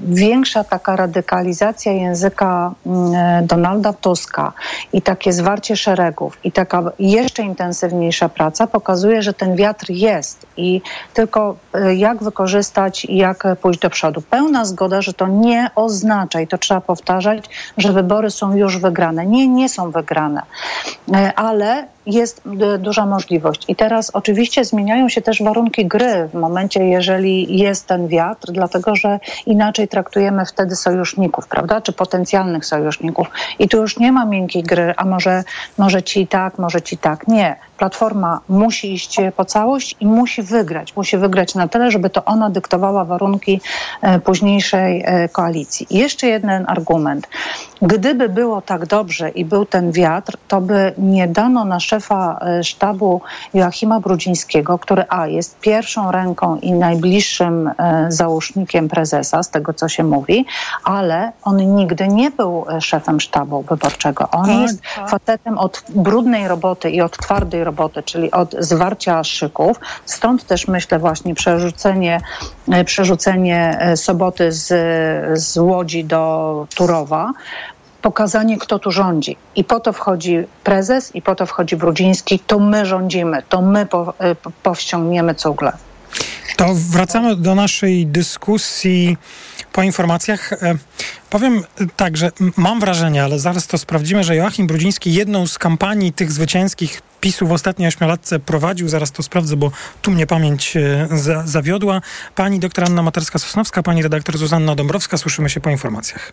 większa taka radykalizacja języka y, Donalda Tuska i takie zwarcie szeregów i taka jeszcze intensywniejsza praca pokazuje, że ten wiatr jest i tylko y, jak wykorzystać i jak pójść do przodu. Pełna zgoda, że to nie oznacza i to trzeba powtarzać, że wybory są już wygrane. Nie, nie są wygrane, Y, ale jest y, duża możliwość. I teraz oczywiście zmieniają się też warunki gry w momencie, jeżeli jest ten wiatr, dlatego że inaczej traktujemy wtedy sojuszników, prawda? Czy potencjalnych sojuszników. I tu już nie ma miękkiej gry, a może, może ci tak, może ci tak. Nie. Platforma musi iść po całość i musi wygrać. Musi wygrać na tyle, żeby to ona dyktowała warunki e, późniejszej e, koalicji. I jeszcze jeden argument. Gdyby było tak dobrze i był ten wiatr, to by nie dano na szefa e, sztabu Joachima Brudzińskiego, który A jest pierwszą ręką i najbliższym e, załóżnikiem prezesa, z tego co się mówi, ale on nigdy nie był e, szefem sztabu wyborczego. On Tak, jest facetem od brudnej roboty i od twardej roboty, czyli od zwarcia szyków. Stąd też myślę właśnie przerzucenie, przerzucenie soboty z, z Łodzi do Turowa pokazanie, kto tu rządzi. I po to wchodzi prezes, i po to wchodzi Brudziński. To my rządzimy, to my po, po- powściągniemy cugle. To wracamy do naszej dyskusji po informacjach. E, Powiem tak, że mam wrażenie, ale zaraz to sprawdzimy, że Joachim Brudziński jedną z kampanii tych zwycięskich PiSu w ostatniej ośmiolatce prowadził. Zaraz to sprawdzę, bo tu mnie pamięć e, za, zawiodła. Pani doktor Anna Materska-Sosnowska, pani redaktor Zuzanna Dąbrowska. Słyszymy się po informacjach.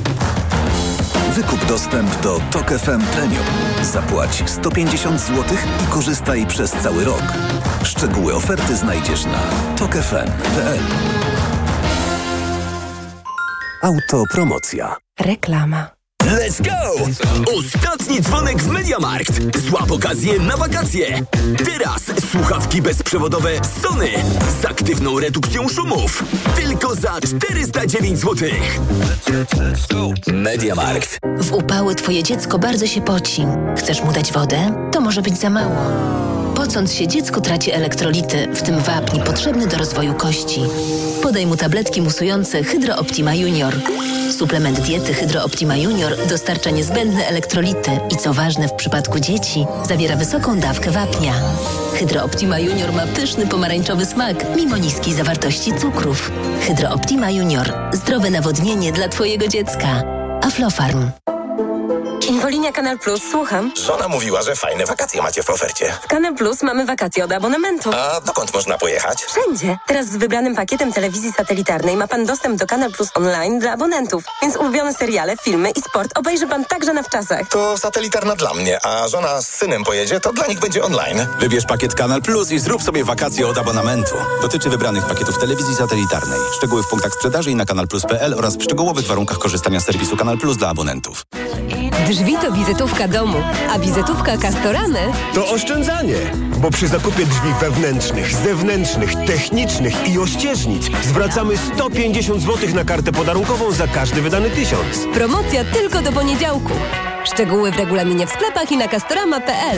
Wykup dostęp do Tok FM Premium. Zapłać 150 zł i korzystaj przez cały rok. Szczegóły oferty znajdziesz na tokefm.pl. Autopromocja. Reklama. Let's go! Ostatni dzwonek w Mediamarkt. Złap okazję na wakacje. Teraz słuchawki bezprzewodowe Sony z aktywną redukcją szumów. Tylko za 409 zł. Mediamarkt. W upały twoje dziecko bardzo się poci. Chcesz mu dać wodę? To może być za mało. Pocąc się, dziecko traci elektrolity, w tym wapń potrzebny do rozwoju kości. Podaj mu tabletki musujące Hydro Optima Junior. Suplement diety Hydro Optima Junior dostarcza niezbędne elektrolity i co ważne w przypadku dzieci, zawiera wysoką dawkę wapnia. Hydro Optima Junior ma pyszny pomarańczowy smak, mimo niskiej zawartości cukrów. Hydro Optima Junior. Zdrowe nawodnienie dla twojego dziecka. Aflofarm. Infolinia Kanal Plus, słucham. Żona mówiła, że fajne wakacje macie w ofercie. W Kanal Plus mamy wakacje od abonamentu. A dokąd można pojechać? Wszędzie. Teraz z wybranym pakietem telewizji satelitarnej ma pan dostęp do Kanal Plus online dla abonentów. Więc ulubione seriale, filmy i sport obejrzy pan także na wczasach. To satelitarna dla mnie, a żona z synem pojedzie, to dla nich będzie online. Wybierz pakiet Kanal Plus i zrób sobie wakacje od abonamentu. Dotyczy wybranych pakietów telewizji satelitarnej. Szczegóły w punktach sprzedaży i na kanalplus.pl oraz w szczegółowych warunkach korzystania z serwisu Kanal Plus dla abonentów. Drzwi to wizytówka domu, a wizytówka Castoramy To oszczędzanie, bo przy zakupie drzwi wewnętrznych, zewnętrznych, technicznych i ościeżnic zwracamy 150 zł na kartę podarunkową za każdy wydany tysiąc. promocja tylko do poniedziałku. Szczegóły w regulaminie w sklepach i na castorama.pl.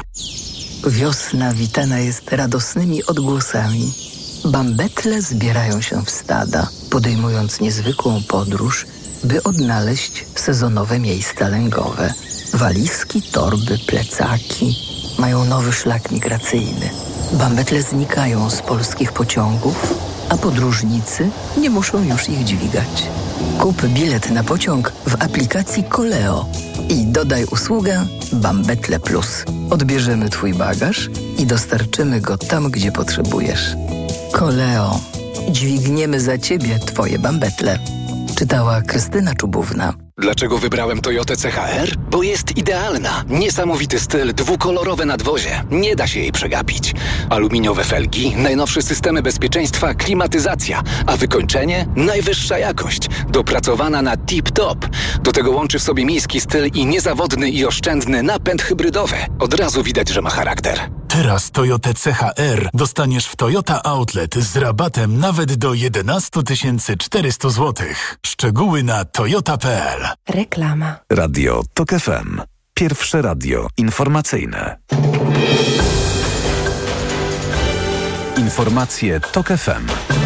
Wiosna witana jest radosnymi odgłosami. Bambetle zbierają się w stada, podejmując niezwykłą podróż, by odnaleźć sezonowe miejsca lęgowe. Walizki, torby, plecaki mają nowy szlak migracyjny. Bambetle znikają z polskich pociągów, a podróżnicy nie muszą już ich dźwigać. Kup bilet na pociąg w aplikacji Koleo i dodaj usługę Bambetle Plus. Odbierzemy Twój bagaż i dostarczymy go tam, gdzie potrzebujesz. Koleo. Dźwigniemy za Ciebie Twoje bambetle. Czytała Krystyna Czubówna. Dlaczego wybrałem Toyotę CHR? Bo jest idealna. Niesamowity styl, dwukolorowe nadwozie. Nie da się jej przegapić. Aluminiowe felgi, najnowsze systemy bezpieczeństwa, klimatyzacja, a wykończenie najwyższa jakość, dopracowana na tip-top. Do tego łączy w sobie miejski styl i niezawodny i oszczędny napęd hybrydowy. Od razu widać, że ma charakter. Teraz Toyota CHR dostaniesz w Toyota Outlet z rabatem nawet do 11 400 zł. Szczegóły na toyota.pl. Reklama. Radio TOK FM. Pierwsze radio informacyjne. Informacje TOK FM.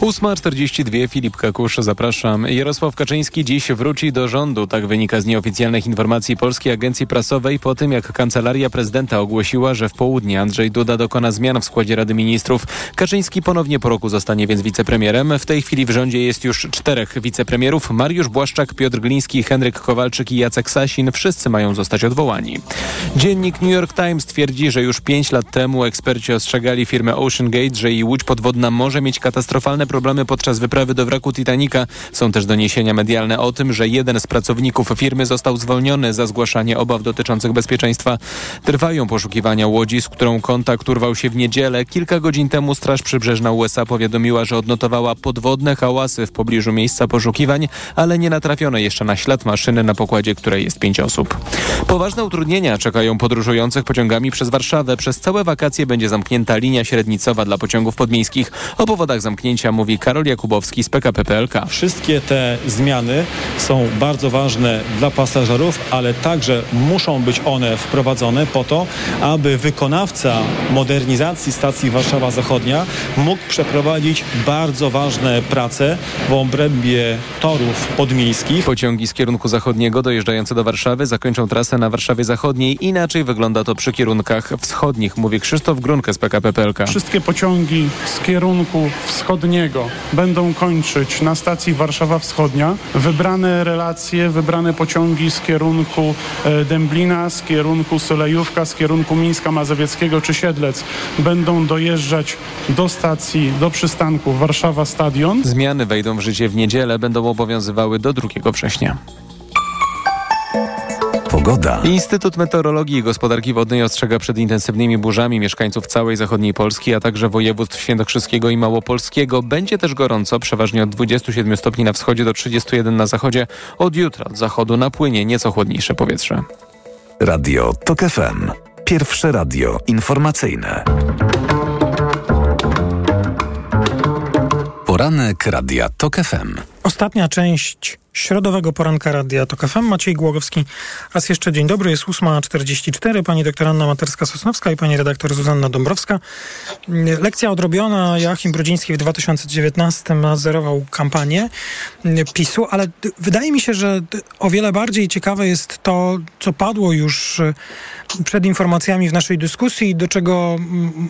8.42 Filip Kakusz, zapraszam. Jarosław Kaczyński dziś wróci do rządu, tak wynika z nieoficjalnych informacji Polskiej Agencji Prasowej po tym, jak Kancelaria Prezydenta ogłosiła, że w południe Andrzej Duda dokona zmian w składzie Rady Ministrów. Kaczyński ponownie po roku zostanie więc wicepremierem. W tej chwili w rządzie jest już czterech wicepremierów. Mariusz Błaszczak, Piotr Gliński, Henryk Kowalczyk i Jacek Sasin. Wszyscy mają zostać odwołani. Dziennik New York Times twierdzi, że już pięć lat temu eksperci ostrzegali firmę Ocean Gate, że jej łódź podwodna może mieć katastrofalne problemy podczas wyprawy do wraku Titanica. Są też doniesienia medialne o tym, że jeden z pracowników firmy został zwolniony za zgłaszanie obaw dotyczących bezpieczeństwa. Trwają poszukiwania łodzi, z którą kontakt urwał się w niedzielę. Kilka godzin temu Straż Przybrzeżna USA powiadomiła, że odnotowała podwodne hałasy w pobliżu miejsca poszukiwań, ale nie natrafiono jeszcze na ślad maszyny, na pokładzie której jest pięć osób. Poważne utrudnienia czekają podróżujących pociągami przez Warszawę. Przez całe wakacje będzie zamknięta linia średnicowa dla pociągów podmiejskich. O powodach zamknięcia mówi Karol Jakubowski z PKP PLK. Wszystkie te zmiany są bardzo ważne dla pasażerów, ale także muszą być one wprowadzone po to, aby wykonawca modernizacji stacji Warszawa Zachodnia mógł przeprowadzić bardzo ważne prace w obrębie torów podmiejskich. Pociągi z kierunku zachodniego dojeżdżające do Warszawy zakończą trasę na Warszawie Zachodniej. Inaczej wygląda to przy kierunkach wschodnich, mówi Krzysztof Grunke z PKP PLK. Wszystkie pociągi z kierunku wschodniego będą kończyć na stacji Warszawa Wschodnia. Wybrane relacje, wybrane pociągi z kierunku e, Dęblina, z kierunku Solejówka, z kierunku Mińska Mazowieckiego czy Siedlec będą dojeżdżać do stacji, do przystanku Warszawa Stadion. Zmiany wejdą w życie w niedzielę, będą obowiązywały do 2 września. Pogoda. Instytut Meteorologii i Gospodarki Wodnej ostrzega przed intensywnymi burzami mieszkańców całej zachodniej Polski, a także województw świętokrzyskiego i małopolskiego. Będzie też gorąco, przeważnie od 27 stopni na wschodzie do 31 na zachodzie. Od jutra od zachodu napłynie nieco chłodniejsze powietrze. Radio TOK FM. Pierwsze radio informacyjne. Poranek Radia TOK FM. Ostatnia część środowego poranka Radia TOK FM. Maciej Głogowski. Raz jeszcze dzień dobry. Jest 8.44. Pani doktor Anna Materska-Sosnowska i pani redaktor Zuzanna Dąbrowska. Lekcja odrobiona. Joachim Brudziński w 2019 nadzorował kampanię PiSu, ale wydaje mi się, że o wiele bardziej ciekawe jest to, co padło już przed informacjami w naszej dyskusji, do czego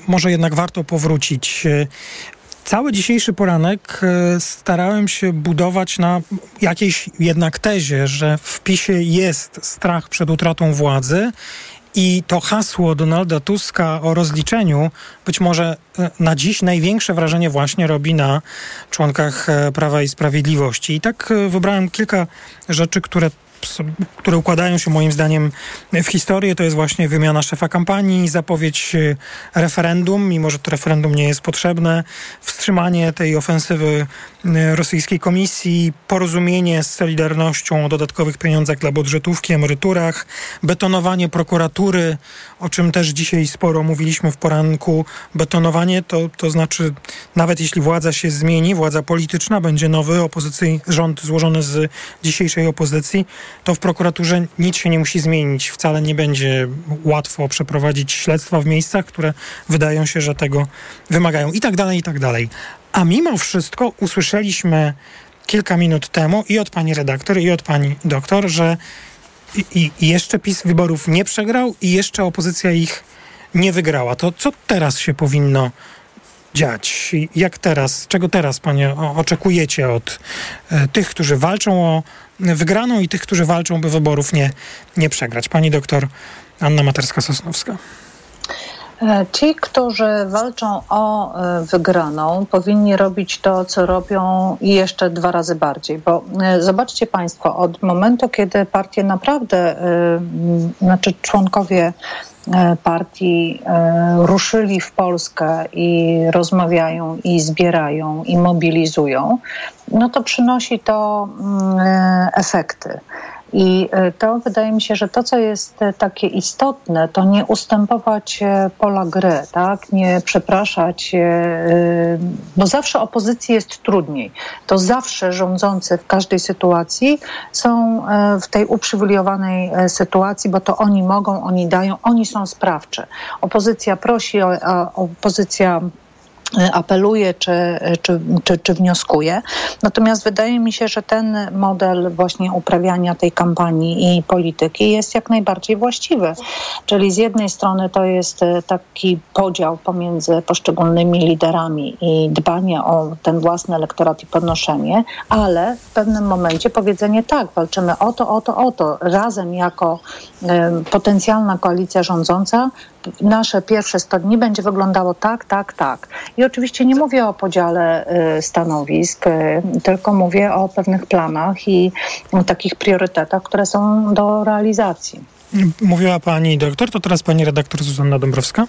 może jednak warto powrócić. Cały dzisiejszy poranek e, starałem się budować na jakiejś jednak tezie, że w PiSie jest strach przed utratą władzy i to hasło Donalda Tuska o rozliczeniu być może e, na dziś największe wrażenie właśnie robi na członkach e, Prawa i Sprawiedliwości. I tak wybrałem kilka rzeczy, które które układają się moim zdaniem w historię, to jest właśnie wymiana szefa kampanii, zapowiedź e, referendum, mimo że to referendum nie jest potrzebne, wstrzymanie tej ofensywy e, rosyjskiej komisji, porozumienie z Solidarnością o dodatkowych pieniądzach dla budżetówki, emeryturach, betonowanie prokuratury, o czym też dzisiaj sporo mówiliśmy w poranku. Betonowanie to, to znaczy, nawet jeśli władza się zmieni, władza polityczna, będzie nowy opozycyjny rząd złożony z dzisiejszej opozycji, to w prokuraturze nic się nie musi zmienić. Wcale nie będzie łatwo przeprowadzić śledztwa w miejscach, które wydają się, że tego wymagają i tak dalej, i tak dalej. A mimo wszystko usłyszeliśmy kilka minut temu i od pani redaktor, i od pani doktor, że i, i jeszcze PiS wyborów nie przegrał i jeszcze opozycja ich nie wygrała. To co teraz się powinno dziać? Jak teraz, czego teraz, panie, oczekujecie od e, tych, którzy walczą o wygraną i tych, którzy walczą, by wyborów nie, nie przegrać? Pani doktor Anna Materska-Sosnowska. E, ci, którzy walczą o e, wygraną, powinni robić to, co robią i jeszcze dwa razy bardziej. Bo e, zobaczcie Państwo, od momentu, kiedy partie naprawdę, znaczy członkowie partii ruszyli w Polskę i rozmawiają, i zbierają, i mobilizują, no to przynosi to mm, efekty. I e, to wydaje mi się, że to, co jest e, takie istotne, to nie ustępować e, pola gry, tak? nie przepraszać, bo zawsze opozycji jest trudniej. To zawsze rządzący w każdej sytuacji są w tej uprzywilejowanej sytuacji, bo to oni mogą, oni dają, oni są sprawczy. Opozycja prosi, a opozycja apeluje czy, czy, czy, czy wnioskuje. Natomiast wydaje mi się, że ten model właśnie uprawiania tej kampanii i polityki jest jak najbardziej właściwy. Czyli z jednej strony to jest e, taki podział pomiędzy poszczególnymi liderami i dbanie o ten własny elektorat i podnoszenie, ale w pewnym momencie powiedzenie tak, walczymy o to, o to, o to. Razem jako y, potencjalna koalicja rządząca nasze pierwsze 100 dni będzie wyglądało tak, tak, tak. I oczywiście nie mówię o podziale y, stanowisk, y, tylko mówię o pewnych planach i takich priorytetach, które są do realizacji. Mówiła pani doktor, to teraz pani redaktor Zuzanna Dąbrowska.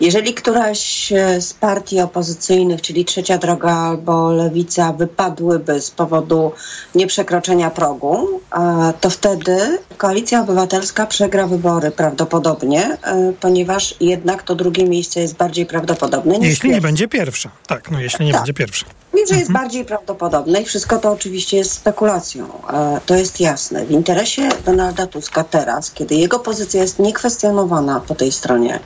Jeżeli któraś e, z partii opozycyjnych, czyli Trzecia Droga albo Lewica, wypadłyby z powodu nieprzekroczenia progu, e, to wtedy Koalicja Obywatelska przegra wybory prawdopodobnie, e, ponieważ jednak to drugie miejsce jest bardziej prawdopodobne. Niż jeśli nie będzie pierwsza. Tak, no jeśli nie tak. będzie pierwsza. Wiem, że jest mhm. bardziej prawdopodobne i wszystko to oczywiście jest spekulacją. To jest jasne. W interesie Donalda Tuska teraz, kiedy jego pozycja jest niekwestionowana po tej stronie,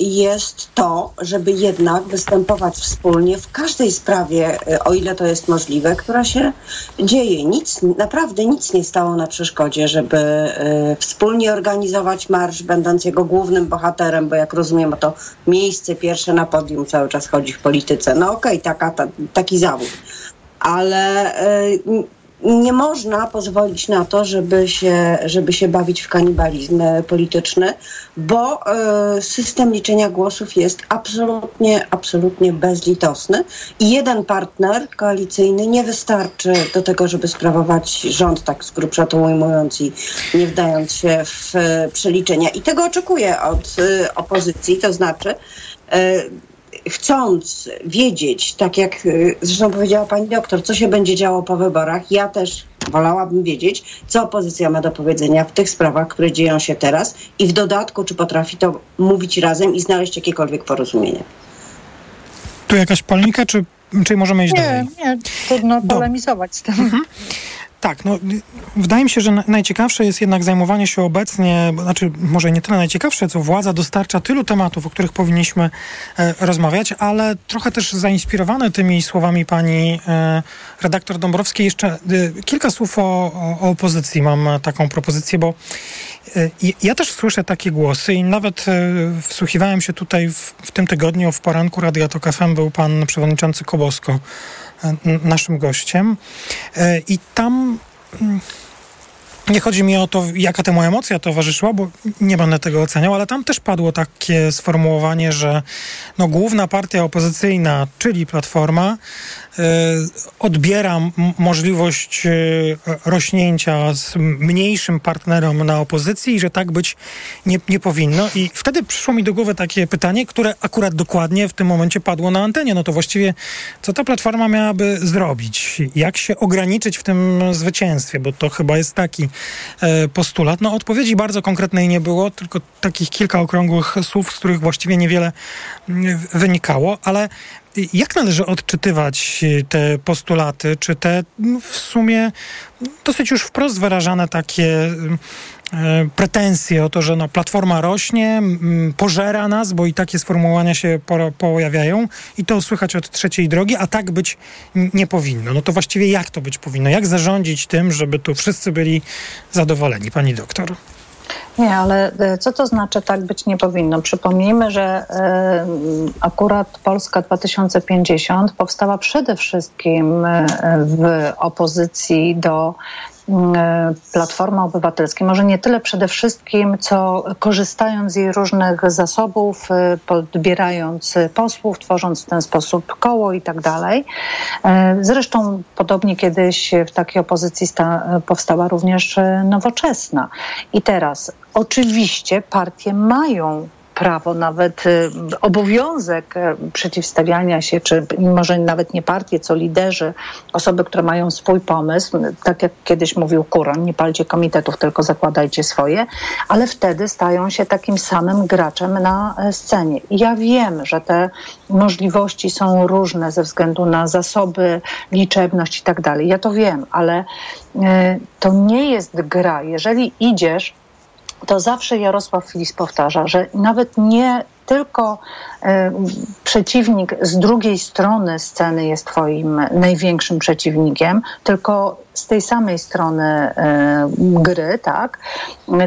jest to, żeby jednak występować wspólnie w każdej sprawie, e, o ile to jest możliwe, która się dzieje. Nic, naprawdę nic nie stało na przeszkodzie, żeby e, wspólnie organizować marsz, będąc jego głównym bohaterem, bo jak rozumiem, to miejsce pierwsze na podium cały czas chodzi w polityce. No okej, okay, taka, ta, taki zawód. Ale e, nie można pozwolić na to, żeby się, żeby się bawić w kanibalizm polityczny, bo y, system liczenia głosów jest absolutnie, absolutnie bezlitosny i jeden partner koalicyjny nie wystarczy do tego, żeby sprawować rząd, tak z grubsza to ujmując i nie wdając się w y, przeliczenia. I tego oczekuję od opozycji, to znaczy chcąc wiedzieć, tak jak y, zresztą powiedziała pani doktor, co się będzie działo po wyborach, ja też wolałabym wiedzieć, co opozycja ma do powiedzenia w tych sprawach, które dzieją się teraz i w dodatku, czy potrafi to mówić razem i znaleźć jakiekolwiek porozumienie. Tu jakaś polemika, czy, czy możemy iść nie, dalej? Nie, trudno polemizować z tym. Mhm. Tak, no, wydaje mi się, że najciekawsze jest jednak zajmowanie się obecnie, znaczy może nie tyle najciekawsze, co władza dostarcza tylu tematów, o których powinniśmy e, rozmawiać, ale trochę też zainspirowane tymi słowami pani e, redaktor Dąbrowskiej, jeszcze e, kilka słów o, o, opozycji. Mam taką propozycję, bo ja też słyszę takie głosy i nawet e, wsłuchiwałem się tutaj w, w tym tygodniu, w poranku Radia Tok FM był pan przewodniczący Kobosko, naszym gościem. E, I tam mm, nie chodzi mi o to, jaka temu emocja towarzyszyła, bo nie będę tego oceniał, ale tam też padło takie sformułowanie, że no, główna partia opozycyjna, czyli Platforma, odbiera możliwość y, rośnięcia z mniejszym partnerom na opozycji i że tak być nie, nie powinno. I wtedy przyszło mi do głowy takie pytanie, które akurat dokładnie w tym momencie padło na antenie. No to właściwie co ta Platforma miałaby zrobić? Jak się ograniczyć w tym zwycięstwie? Bo to chyba jest taki E, postulat. No odpowiedzi bardzo konkretnej nie było, tylko takich kilka okrągłych słów, z których właściwie niewiele mm, wynikało, ale jak należy odczytywać te postulaty? Czy te w sumie dosyć już wprost wyrażane takie E, pretensje o to, że no, platforma rośnie, pożera nas, bo i takie sformułowania się pojawiają i to słychać od trzeciej drogi, a tak być nie powinno. No to właściwie jak to być powinno? Jak zarządzić tym, żeby tu wszyscy byli zadowoleni, pani doktor? Nie, ale e, co to znaczy tak być nie powinno? Przypomnijmy, że y, akurat Polska 2050 powstała przede wszystkim w opozycji do E, Platforma Obywatelskiej, może nie tyle przede wszystkim, co korzystając z jej różnych zasobów, e, podbierając posłów, tworząc w ten sposób koło i tak dalej. E, zresztą podobnie kiedyś w takiej opozycji powstała również nowoczesna. I teraz oczywiście partie mają prawo, nawet y, obowiązek y, przeciwstawiania się, czy może nawet nie partie, co liderzy, osoby, które mają swój pomysł, tak jak kiedyś mówił Kuron, nie palcie komitetów, tylko zakładajcie swoje, ale wtedy stają się takim samym graczem na e, scenie. I ja wiem, że te możliwości są różne ze względu na zasoby, liczebność i tak dalej. Ja to wiem, ale e, to nie jest gra. Jeżeli idziesz to zawsze Jarosław Filis powtarza, że nawet nie tylko przeciwnik z drugiej strony sceny jest twoim największym przeciwnikiem, tylko z tej samej strony e, gry, tak,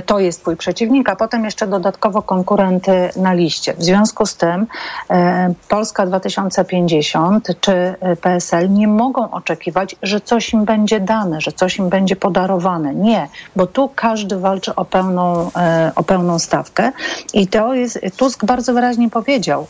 to jest twój przeciwnik, a potem jeszcze dodatkowo konkurenty na liście. W związku z tym e, Polska 2050 czy PSL nie mogą oczekiwać, że coś im będzie dane, że coś im będzie podarowane. Nie, bo tu każdy walczy o pełną, e, o pełną stawkę i to jest, Tusk bardzo wyraźnie powiedział,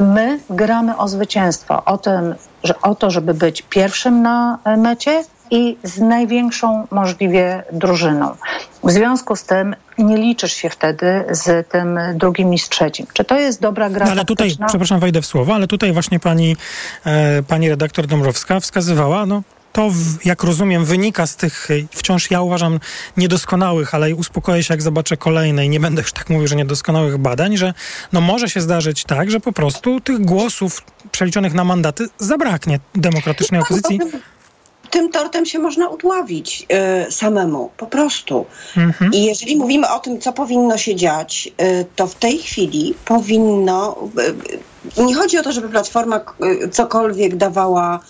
my gramy o zwycięstwo, o tym, że o to, żeby być pierwszym na mecie i z największą możliwie drużyną. W związku z tym nie liczysz się wtedy z tym drugim i z trzecim. Czy to jest dobra gra? No, ale tutaj, przepraszam, wejdę w słowo, ale tutaj właśnie pani, e, pani redaktor Dąbrowska wskazywała, no to, jak rozumiem, wynika z tych e, wciąż, ja uważam, niedoskonałych, ale uspokoję się, jak zobaczę kolejne i nie będę już tak mówił, że niedoskonałych badań, że no może się zdarzyć tak, że po prostu tych głosów przeliczonych na mandaty zabraknie demokratycznej opozycji. tym tortem się można udławić y, samemu, po prostu. Mhm. I jeżeli mówimy o tym, co powinno się dziać, y, to w tej chwili powinno. Y, nie chodzi o to, żeby Platforma cokolwiek dawała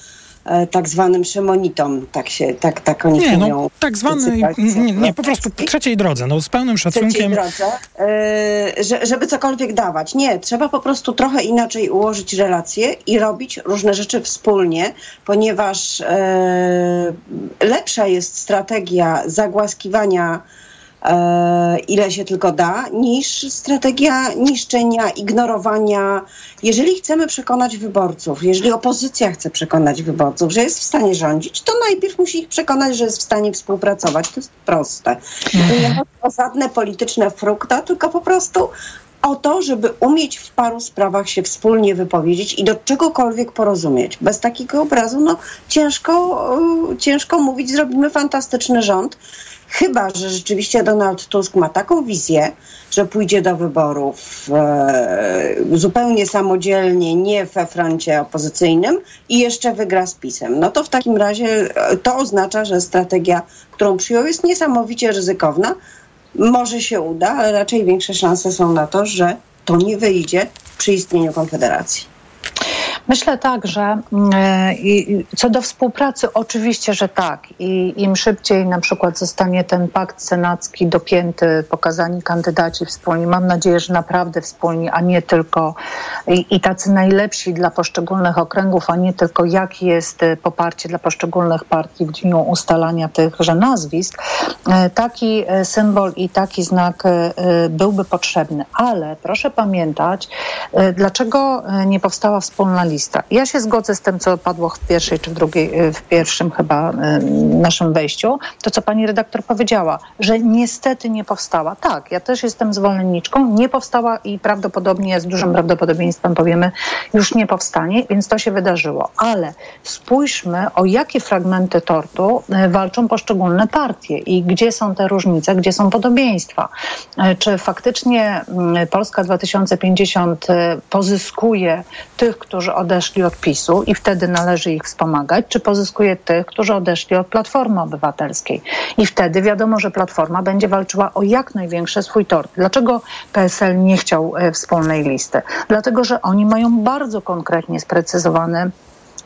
tak zwanym szemonitom, tak się, tak, tak oni nie. No, tak zwany, nie, nie, po prostu trzeciej drodze, no z pełnym szacunkiem. Trzeciej drodze, yy, że, żeby cokolwiek dawać. Nie, trzeba po prostu trochę inaczej ułożyć relacje i robić różne rzeczy wspólnie, ponieważ yy, lepsza jest strategia zagłaskiwania E, ile się tylko da, niż strategia niszczenia, ignorowania. Jeżeli chcemy przekonać wyborców, jeżeli opozycja chce przekonać wyborców, że jest w stanie rządzić, to najpierw musi ich przekonać, że jest w stanie współpracować. To jest proste. To nie chodzi o żadne polityczne frukta, tylko po prostu o to, żeby umieć w paru sprawach się wspólnie wypowiedzieć i do czegokolwiek porozumieć. Bez takiego obrazu no, ciężko, ciężko mówić, zrobimy fantastyczny rząd. Chyba, że rzeczywiście Donald Tusk ma taką wizję, że pójdzie do wyborów e, zupełnie samodzielnie, nie we froncie opozycyjnym i jeszcze wygra z PiSem. No to w takim razie e, to oznacza, że strategia, którą przyjął, jest niesamowicie ryzykowna. Może się uda, ale raczej większe szanse są na to, że to nie wyjdzie przy istnieniu Konfederacji. Myślę tak, że e, co do współpracy, oczywiście, że tak. I im szybciej na przykład zostanie ten pakt senacki dopięty, pokazani kandydaci wspólni, mam nadzieję, że naprawdę wspólni, a nie tylko i, i tacy najlepsi dla poszczególnych okręgów, a nie tylko jakie jest e, poparcie dla poszczególnych partii w dniu ustalania tychże nazwisk, e, taki symbol i taki znak byłby potrzebny. Ale proszę pamiętać, dlaczego nie powstała wspólna lista Ja się zgodzę z tym, co padło w pierwszej czy w drugiej, e, w pierwszym chyba e, naszym wejściu. To, co pani redaktor powiedziała, że niestety nie powstała. Tak, ja też jestem zwolenniczką. Nie powstała i prawdopodobnie, z dużym prawdopodobieństwem powiemy, już nie powstanie, więc to się wydarzyło. Ale spójrzmy, o jakie fragmenty tortu e, walczą poszczególne partie i gdzie są te różnice, gdzie są podobieństwa. Czy faktycznie mm, Polska 2050 pozyskuje tych, którzy odeszli od PiSu i wtedy należy ich wspomagać, czy pozyskuje tych, którzy odeszli od Platformy Obywatelskiej. I wtedy wiadomo, że Platforma będzie walczyła o jak największe swój tort. Dlaczego PSL nie chciał e, wspólnej listy? Dlatego, że oni mają bardzo konkretnie sprecyzowany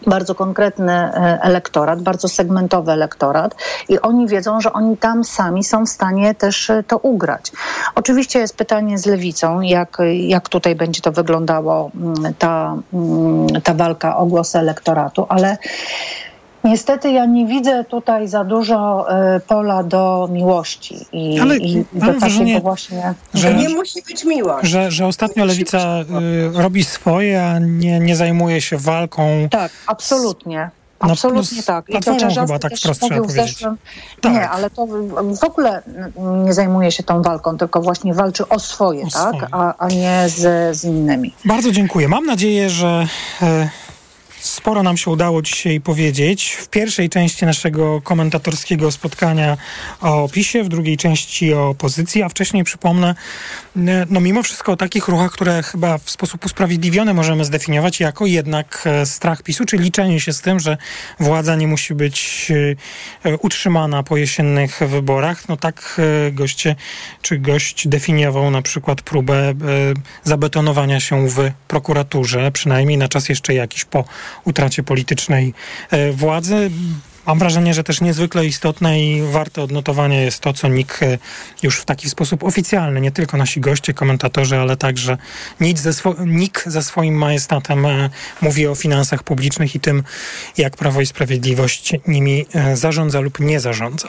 bardzo konkretny e, elektorat, bardzo segmentowy elektorat i oni wiedzą, że oni tam sami są w stanie też e, to ugrać. Oczywiście jest pytanie z lewicą, jak, jak tutaj będzie to wyglądało, mm, ta, mm, ta walka o głos elektoratu, ale Niestety ja nie widzę tutaj za dużo y, pola do miłości i, ale, i do takiego właśnie... Że, nie musi być miłość. Że, że ostatnio Lewica y, robi swoje, a nie, nie zajmuje się walką. Tak, absolutnie. Absolutnie no, tak. I to chyba tak wprost trzeba powiedzieć. Zeszłym, tak. Nie, ale to w ogóle nie zajmuje się tą walką, tylko właśnie walczy o swoje, o tak? Swoje. A, a nie z, z innymi. Bardzo dziękuję. Mam nadzieję, że... E, sporo nam się udało dzisiaj powiedzieć. W pierwszej części naszego komentatorskiego spotkania o PiSie, w drugiej części o opozycji, a wcześniej przypomnę, no mimo wszystko o takich ruchach, które chyba w sposób usprawiedliwiony możemy zdefiniować jako jednak e, strach PiSu, czy liczenie się z tym, że władza nie musi być e, utrzymana po jesiennych wyborach. No tak e, goście, czy gość definiował na przykład próbę zabetonowania się w prokuraturze, przynajmniej na czas jeszcze jakiś po utracie politycznej władzy. Mam wrażenie, że też niezwykle istotne i warte odnotowania jest to, co NIK e, już w taki sposób oficjalny, nie tylko nasi goście, komentatorzy, ale także NIK ze, NIK ze swoim majestatem e, mówi o finansach publicznych i tym, jak Prawo i Sprawiedliwość nimi e, zarządza lub nie zarządza.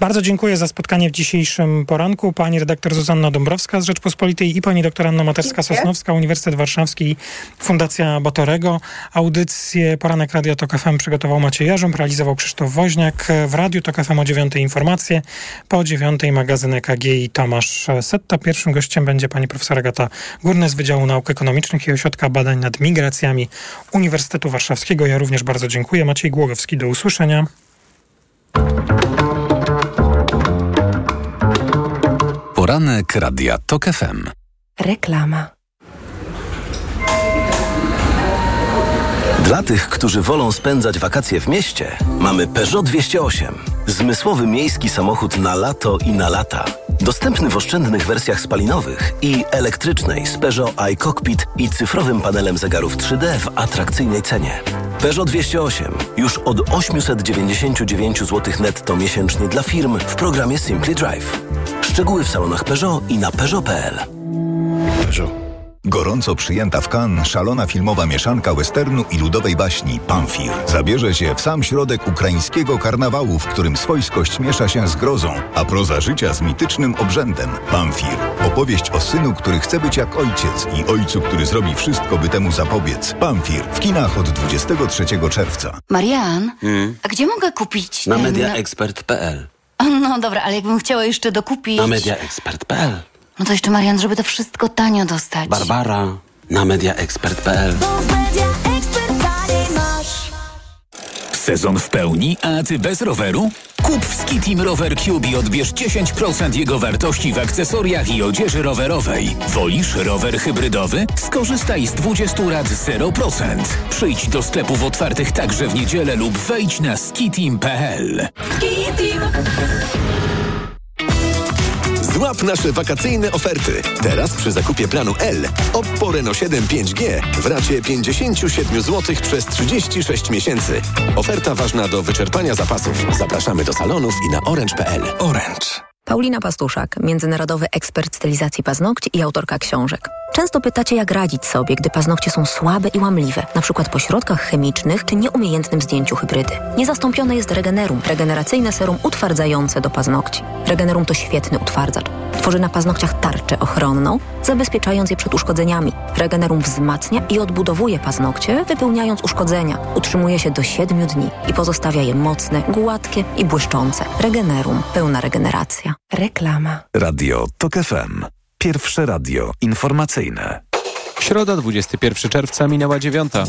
Bardzo dziękuję za spotkanie w dzisiejszym poranku. Pani redaktor Zuzanna Dąbrowska z Rzeczpospolitej i pani doktor Anna Materska-Sosnowska, Uniwersytet Warszawski, Fundacja Batorego. Audycję Poranek Radio Tok FM przygotował Maciej Jarząb, realizował Krzysztof Krzysztof Woźniak. W Radiu to FM o 9 informacje, po 9 magazyn EKG i Tomasz Setta. Pierwszym gościem będzie pani profesor Agata Górny z Wydziału Nauk Ekonomicznych i Ośrodka Badań nad Migracjami Uniwersytetu Warszawskiego. Ja również bardzo dziękuję. Maciej Głogowski, do usłyszenia. Poranek Radia TOK FM. Reklama. Dla tych, którzy wolą spędzać wakacje w mieście, mamy Peugeot 208. Zmysłowy miejski samochód na lato i na lata. Dostępny w oszczędnych wersjach spalinowych i elektrycznej z Peugeot iCockpit i cyfrowym panelem zegarów 3D w atrakcyjnej cenie. Peugeot 208 już od 899 zł netto miesięcznie dla firm w programie Simply Drive. Szczegóły w salonach Peugeot i na peugeot.pl. Peugeot. Gorąco przyjęta w Cannes szalona filmowa mieszanka westernu i ludowej baśni Pamfir zabierze się w sam środek ukraińskiego karnawału, w którym swojskość miesza się z grozą, a proza życia z mitycznym obrzędem. Pamfir. Opowieść o synu, który chce być jak ojciec i ojcu, który zrobi wszystko, by temu zapobiec. Pamfir. W kinach od 23 czerwca. Marian, hmm? a gdzie mogę kupić Na mediaexpert.pl No dobra, ale jakbym chciała jeszcze dokupić... Na mediaexpert.pl no to jeszcze Marian, żeby to wszystko tanio dostać. Barbara na mediaexpert.pl Sezon w pełni, a ty bez roweru? Kup w Skitim Rower Cube i odbierz 10% jego wartości w akcesoriach i odzieży rowerowej. Wolisz rower hybrydowy? Skorzystaj z 20 lat 0%. Przyjdź do sklepów otwartych także w niedzielę lub wejdź na skitim.pl. Skitim! Złap nasze wakacyjne oferty. Teraz przy zakupie planu L Oppo Reno 7 5G w racie 57 zł przez 36 miesięcy. Oferta ważna do wyczerpania zapasów. Zapraszamy do salonów i na orange.pl. Orange. Paulina Pastuszak, międzynarodowy ekspert stylizacji paznokci i autorka książek. Często pytacie, jak radzić sobie, gdy paznokcie są słabe i łamliwe, na przykład po środkach chemicznych czy nieumiejętnym zdjęciu hybrydy. Niezastąpione jest Regenerum, regeneracyjne serum utwardzające do paznokci. Regenerum to świetny utwardzacz. Tworzy na paznokciach tarczę ochronną, zabezpieczając je przed uszkodzeniami. Regenerum wzmacnia i odbudowuje paznokcie, wypełniając uszkodzenia. Utrzymuje się do 7 dni i pozostawia je mocne, gładkie i błyszczące. Regenerum. Pełna regeneracja. Reklama. Radio TOK FM. Pierwsze radio informacyjne. Środa 21 czerwca minęła dziewiąta.